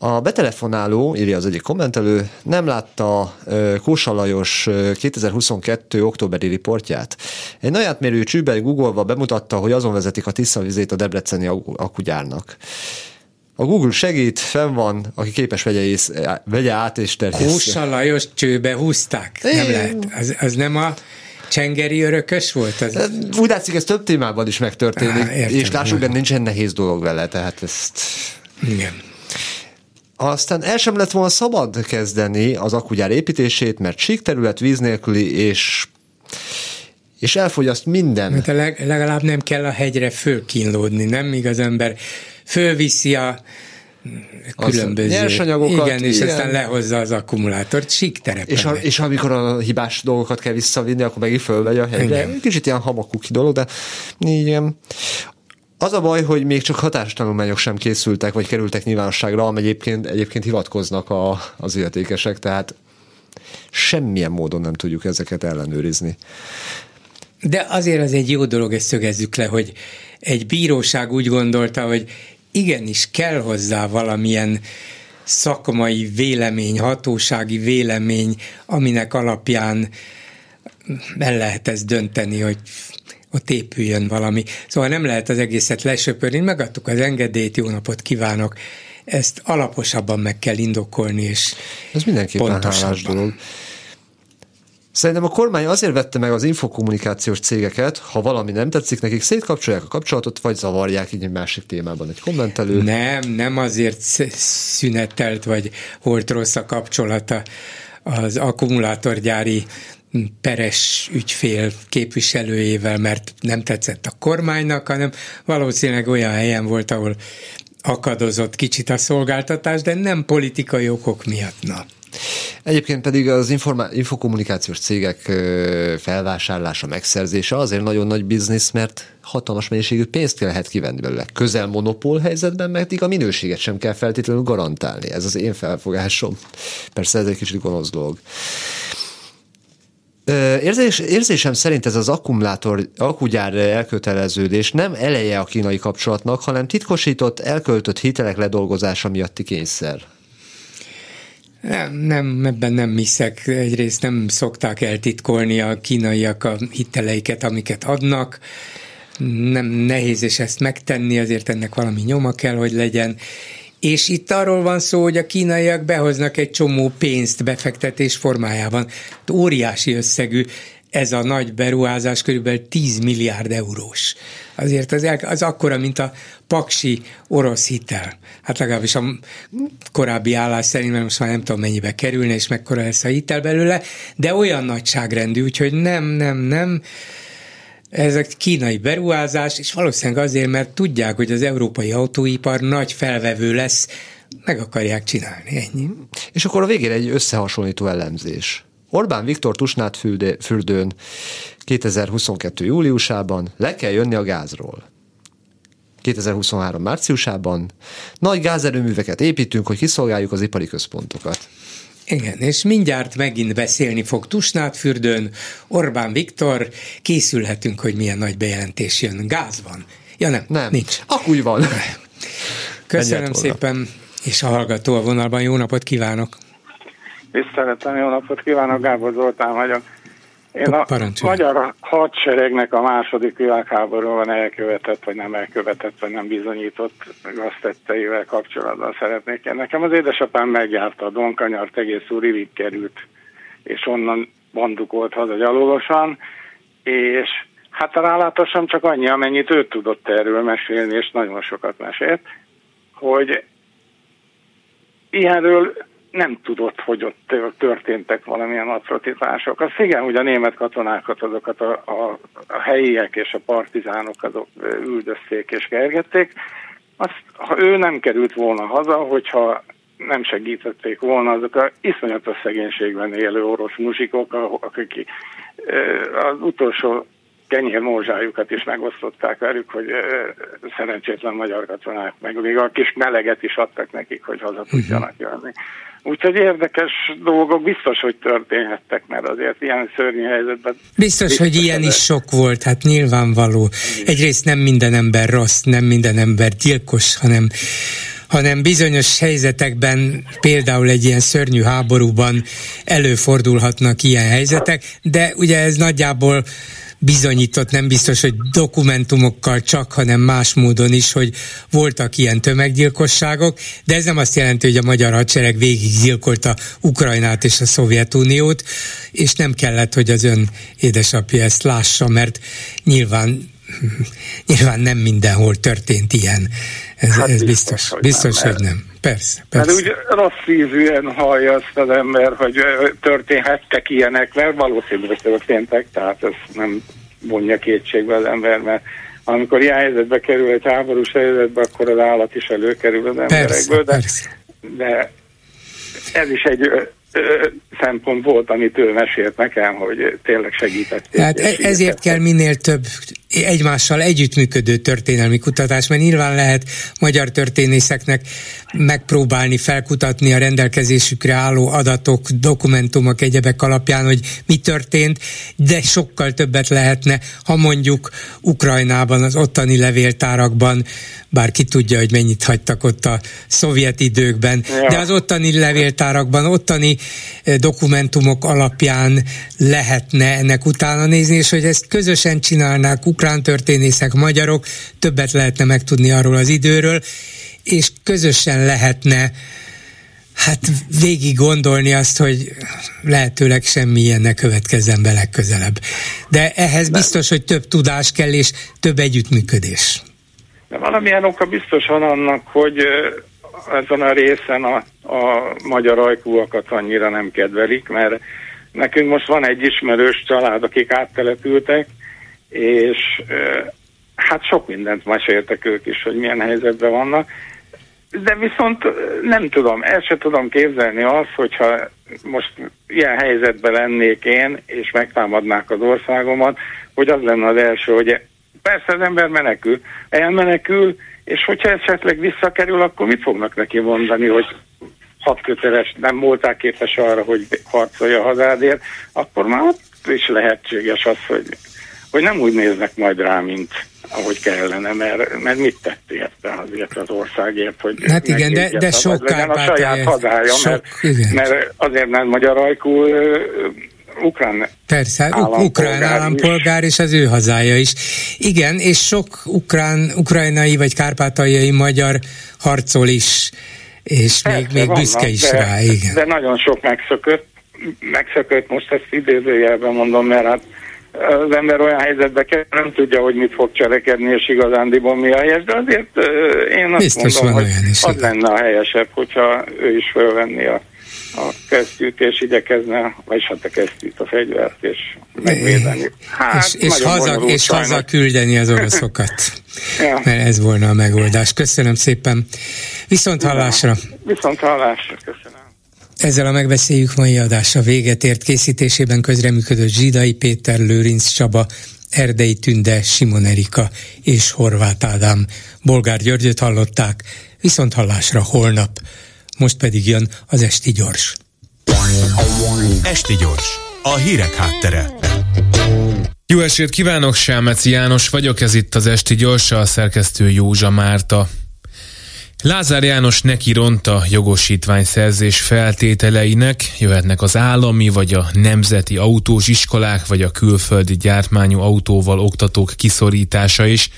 a betelefonáló, írja az egyik kommentelő, nem látta Kósa Lajos 2022. októberi riportját. Egy najátmérő csűbe Google-ba bemutatta, hogy azon vezetik a tisztavizét a debreceni akugyárnak. A Google segít, fenn van, aki képes vegye, ész, vegye át és terjessze. Kósa Lajos csőbe húzták? Nem lehet. Az, az nem a csengeri örökös volt? Az... Úgy látszik, ez több témában is megtörténik, Á, értem, és lássuk, de nincsen nehéz dolog vele, tehát ezt... Igen. Aztán el sem lett volna szabad kezdeni az akugyár építését, mert sík terület víz nélküli, és és elfogyaszt minden. Mert leg, legalább nem kell a hegyre fölkínlódni, nem? Míg az ember fölviszi a különböző nyersanyagokat. Igen, és igen. aztán lehozza az akkumulátort, sík terepen. És, a, és amikor a hibás dolgokat kell visszavinni, akkor megint fölvegy a hegyre. Igen. Kicsit ilyen hamakuki dolog, de igen. Az a baj, hogy még csak hatástanulmányok sem készültek, vagy kerültek nyilvánosságra, amely egyébként, egyébként hivatkoznak a, az illetékesek, tehát semmilyen módon nem tudjuk ezeket ellenőrizni. De azért az egy jó dolog, ezt szögezzük le, hogy egy bíróság úgy gondolta, hogy igenis kell hozzá valamilyen szakmai vélemény, hatósági vélemény, aminek alapján el lehet ezt dönteni, hogy ott épüljön valami. Szóval nem lehet az egészet lesöpörni. Megadtuk az engedélyt, jó napot kívánok. Ezt alaposabban meg kell indokolni, és Ez mindenképpen hálás dolog. Szerintem a kormány azért vette meg az infokommunikációs cégeket, ha valami nem tetszik nekik, szétkapcsolják a kapcsolatot, vagy zavarják így egy másik témában egy kommentelő. Nem, nem azért szünetelt, vagy volt rossz a kapcsolata az akkumulátorgyári peres ügyfél képviselőjével, mert nem tetszett a kormánynak, hanem valószínűleg olyan helyen volt, ahol akadozott kicsit a szolgáltatás, de nem politikai okok miatt. Na. Egyébként pedig az informá- infokommunikációs cégek felvásárlása, megszerzése azért nagyon nagy biznisz, mert hatalmas mennyiségű pénzt lehet kivenni belőle. Közel monopól helyzetben, mert a minőséget sem kell feltétlenül garantálni. Ez az én felfogásom. Persze ez egy kicsit gonosz dolog. Érzés, érzésem szerint ez az akkumulátor, akkugyár elköteleződés nem eleje a kínai kapcsolatnak, hanem titkosított, elköltött hitelek ledolgozása miatti kényszer. Nem, nem, ebben nem hiszek. Egyrészt nem szokták eltitkolni a kínaiak a hiteleiket, amiket adnak. nem nehéz és ezt megtenni, azért ennek valami nyoma kell, hogy legyen. És itt arról van szó, hogy a kínaiak behoznak egy csomó pénzt befektetés formájában. Óriási összegű ez a nagy beruházás körülbelül 10 milliárd eurós. Azért az, az akkora, mint a paksi orosz hitel. Hát legalábbis a korábbi állás szerint, mert most már nem tudom mennyibe kerülne, és mekkora lesz a hitel belőle, de olyan nagyságrendű, úgyhogy nem, nem, nem. Ez a kínai beruházás, és valószínűleg azért, mert tudják, hogy az európai autóipar nagy felvevő lesz, meg akarják csinálni, ennyi. És akkor a végén egy összehasonlító elemzés. Orbán Viktor Tusnát fürdőn 2022. júliusában le kell jönni a gázról. 2023. márciusában nagy gázerőműveket építünk, hogy kiszolgáljuk az ipari központokat. Igen, és mindjárt megint beszélni fog Tusnádfürdőn. Orbán Viktor, készülhetünk, hogy milyen nagy bejelentés jön. Gáz van. Ja nem, nem. nincs. Akkor van. Köszönöm szépen, és a hallgató a vonalban. Jó napot kívánok! Tiszteletem, jó napot kívánok, Gábor Zoltán vagyok. Én a magyar hadseregnek a második világháborúban elkövetett, vagy nem elkövetett, vagy nem bizonyított gaztetteivel kapcsolatban szeretnék. Én nekem az édesapám megjárta a Donkanyart, egész úr Rivig került, és onnan bandukolt haza gyalogosan, és hát a rálátosan csak annyi, amennyit ő tudott erről mesélni, és nagyon sokat mesélt, hogy ilyenről nem tudott, hogy ott történtek valamilyen atrocitások. Az igen, hogy a német katonákat, azokat a, a, a helyiek és a partizánok azok üldözték és kergették. Azt, ha ő nem került volna haza, hogyha nem segítették volna azok a iszonyatos szegénységben élő orosz muzsikok, akik az utolsó kenyér mózsájukat is megosztották velük, hogy szerencsétlen magyar katonák, meg még a kis meleget is adtak nekik, hogy haza tudjanak jönni. Úgyhogy érdekes dolgok biztos, hogy történhettek, mert azért ilyen szörnyű helyzetben... Biztos, biztos hogy ilyen is sok volt, hát nyilvánvaló. Egyrészt nem minden ember rossz, nem minden ember gyilkos, hanem hanem bizonyos helyzetekben, például egy ilyen szörnyű háborúban előfordulhatnak ilyen helyzetek, de ugye ez nagyjából bizonyított, nem biztos, hogy dokumentumokkal csak, hanem más módon is, hogy voltak ilyen tömeggyilkosságok, de ez nem azt jelenti, hogy a magyar hadsereg végig gyilkolta Ukrajnát és a Szovjetuniót, és nem kellett, hogy az ön édesapja ezt lássa, mert nyilván nyilván nem mindenhol történt ilyen. Ez, hát ez biztos, biztos, hogy biztos, nem, hogy nem. Persze, persze. Mert úgy rossz ízűen hallja azt az ember, hogy történhettek ilyenek, mert valószínűleg történtek, tehát ez nem vonja kétségbe az ember, mert amikor ilyen helyzetbe kerül egy háborús helyzetbe, akkor az állat is előkerül az emberekből, de, persze. de ez is egy szempont volt, amit ő mesélt nekem, hogy tényleg segített. Hát e- ezért kell minél több egymással együttműködő történelmi kutatás, mert nyilván lehet magyar történészeknek megpróbálni felkutatni a rendelkezésükre álló adatok, dokumentumok, egyebek alapján, hogy mi történt, de sokkal többet lehetne, ha mondjuk Ukrajnában, az ottani levéltárakban, bár ki tudja, hogy mennyit hagytak ott a szovjet időkben, ja. de az ottani levéltárakban, ottani eh, dokumentumok alapján lehetne ennek utána nézni, és hogy ezt közösen csinálnák ukrán történészek, magyarok, többet lehetne megtudni arról az időről, és közösen lehetne hát végig gondolni azt, hogy lehetőleg semmi ilyen ne következzen be legközelebb. De ehhez biztos, hogy több tudás kell, és több együttműködés. De valamilyen oka biztos van annak, hogy ezen a részen a, a magyar ajkúakat annyira nem kedvelik, mert nekünk most van egy ismerős család, akik áttelepültek, és hát sok mindent meséltek ők is, hogy milyen helyzetben vannak, de viszont nem tudom, el sem tudom képzelni azt, hogyha most ilyen helyzetben lennék én, és megtámadnák az országomat, hogy az lenne az első, hogy persze az ember menekül, elmenekül, és hogyha esetleg visszakerül, akkor mit fognak neki mondani, hogy hat köteles, nem voltál képes arra, hogy harcolja hazádért, akkor már ott is lehetséges az, hogy, hogy nem úgy néznek majd rá, mint ahogy kellene, mert, mert mit tett érte azért az országért, hogy hát igen, de, de sok a saját hazája, sok, mert, mert azért nem magyar ajkú ukrán Persze, állampolgár ukrán állampolgár, és az ő hazája is. Igen, és sok ukrán, ukrajnai vagy kárpátaljai magyar harcol is, és Persze, még, még vannak, büszke is de, rá, igen. De nagyon sok megszökött, megszökött most ezt idézőjelben mondom, mert hát az ember olyan helyzetbe kell, nem tudja, hogy mit fog cselekedni, és igazándiból mi a helyes, de azért én azt Biztos mondom, hogy az lenne a helyesebb, hogyha ő is fölvenni a, a kesztyűt, és igyekezne, vagy hát a kesztyűt, a fegyvert, és megvédeni. Hát, és, és, haza, és haza küldeni az oroszokat. ja. Mert ez volna a megoldás. Köszönöm szépen. Viszont hallásra. Viszont hallásra, köszönöm. Ezzel a megbeszéljük mai adása véget ért készítésében közreműködött Zsidai Péter, Lőrinc Csaba, Erdei Tünde, Simon Erika és Horváth Ádám. Bolgár Györgyöt hallották, viszont hallásra holnap. Most pedig jön az Esti Gyors. Esti Gyors, a hírek háttere. Jó estét kívánok, Sámeci János vagyok, ez itt az Esti Gyors, a szerkesztő Józsa Márta. Lázár János neki ronta jogosítvány szerzés feltételeinek, jöhetnek az állami vagy a nemzeti autós iskolák, vagy a külföldi gyártmányú autóval oktatók kiszorítása is.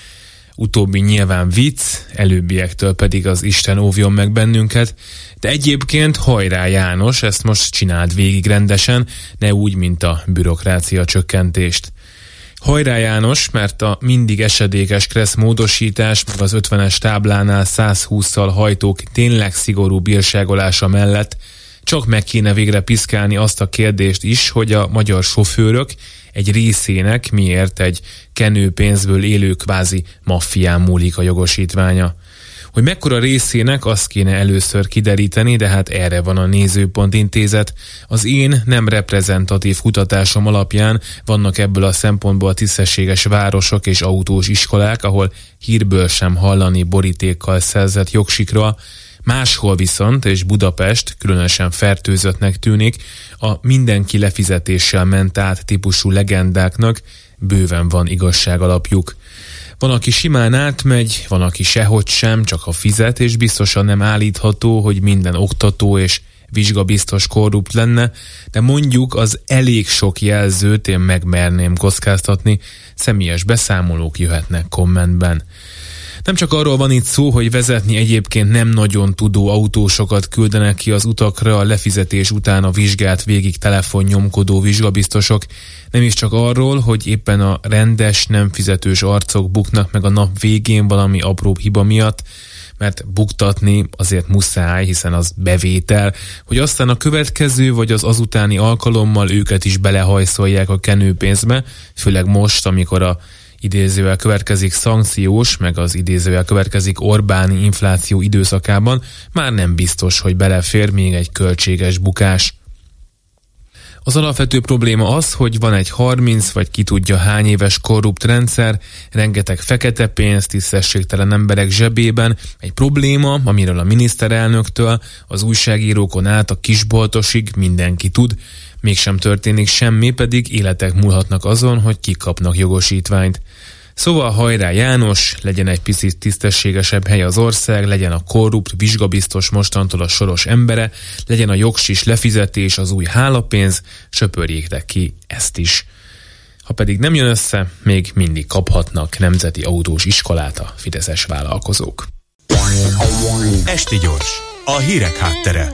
Utóbbi nyilván vicc, előbbiektől pedig az Isten óvjon meg bennünket, de egyébként hajrá János, ezt most csináld végig rendesen, ne úgy, mint a bürokrácia csökkentést. Hajrá János, mert a mindig esedékes kressz módosítás, meg az 50-es táblánál 120-szal hajtók tényleg szigorú bírságolása mellett csak meg kéne végre piszkálni azt a kérdést is, hogy a magyar sofőrök egy részének miért egy kenőpénzből élő kvázi maffián múlik a jogosítványa. Hogy mekkora részének azt kéne először kideríteni, de hát erre van a Nézőpont Intézet. Az én nem reprezentatív kutatásom alapján vannak ebből a szempontból tisztességes városok és autós iskolák, ahol hírből sem hallani borítékkal szerzett jogsikra, Máshol viszont, és Budapest különösen fertőzöttnek tűnik, a mindenki lefizetéssel ment át típusú legendáknak bőven van igazság alapjuk. Van, aki simán átmegy, van, aki sehogy sem, csak a fizet, és biztosan nem állítható, hogy minden oktató és vizsgabiztos korrupt lenne, de mondjuk az elég sok jelzőt én megmerném kockáztatni, személyes beszámolók jöhetnek kommentben. Nem csak arról van itt szó, hogy vezetni egyébként nem nagyon tudó autósokat küldenek ki az utakra a lefizetés után a vizsgát végig telefonnyomkodó vizsgabiztosok, nem is csak arról, hogy éppen a rendes, nem fizetős arcok buknak meg a nap végén valami apró hiba miatt, mert buktatni azért muszáj, hiszen az bevétel, hogy aztán a következő vagy az azutáni alkalommal őket is belehajszolják a kenőpénzbe, főleg most, amikor a idézővel következik szankciós, meg az idézővel következik Orbáni infláció időszakában, már nem biztos, hogy belefér még egy költséges bukás. Az alapvető probléma az, hogy van egy 30 vagy ki tudja hány éves korrupt rendszer, rengeteg fekete pénz, tisztességtelen emberek zsebében, egy probléma, amiről a miniszterelnöktől, az újságírókon át a kisboltosig mindenki tud, mégsem történik semmi, pedig életek múlhatnak azon, hogy kikapnak jogosítványt. Szóval hajrá János, legyen egy picit tisztességesebb hely az ország, legyen a korrupt, vizsgabiztos mostantól a soros embere, legyen a jogsis lefizetés, az új hálapénz, söpörjéktek ki ezt is. Ha pedig nem jön össze, még mindig kaphatnak nemzeti autós iskolát a fideszes vállalkozók. Esti gyors, a hírek háttere.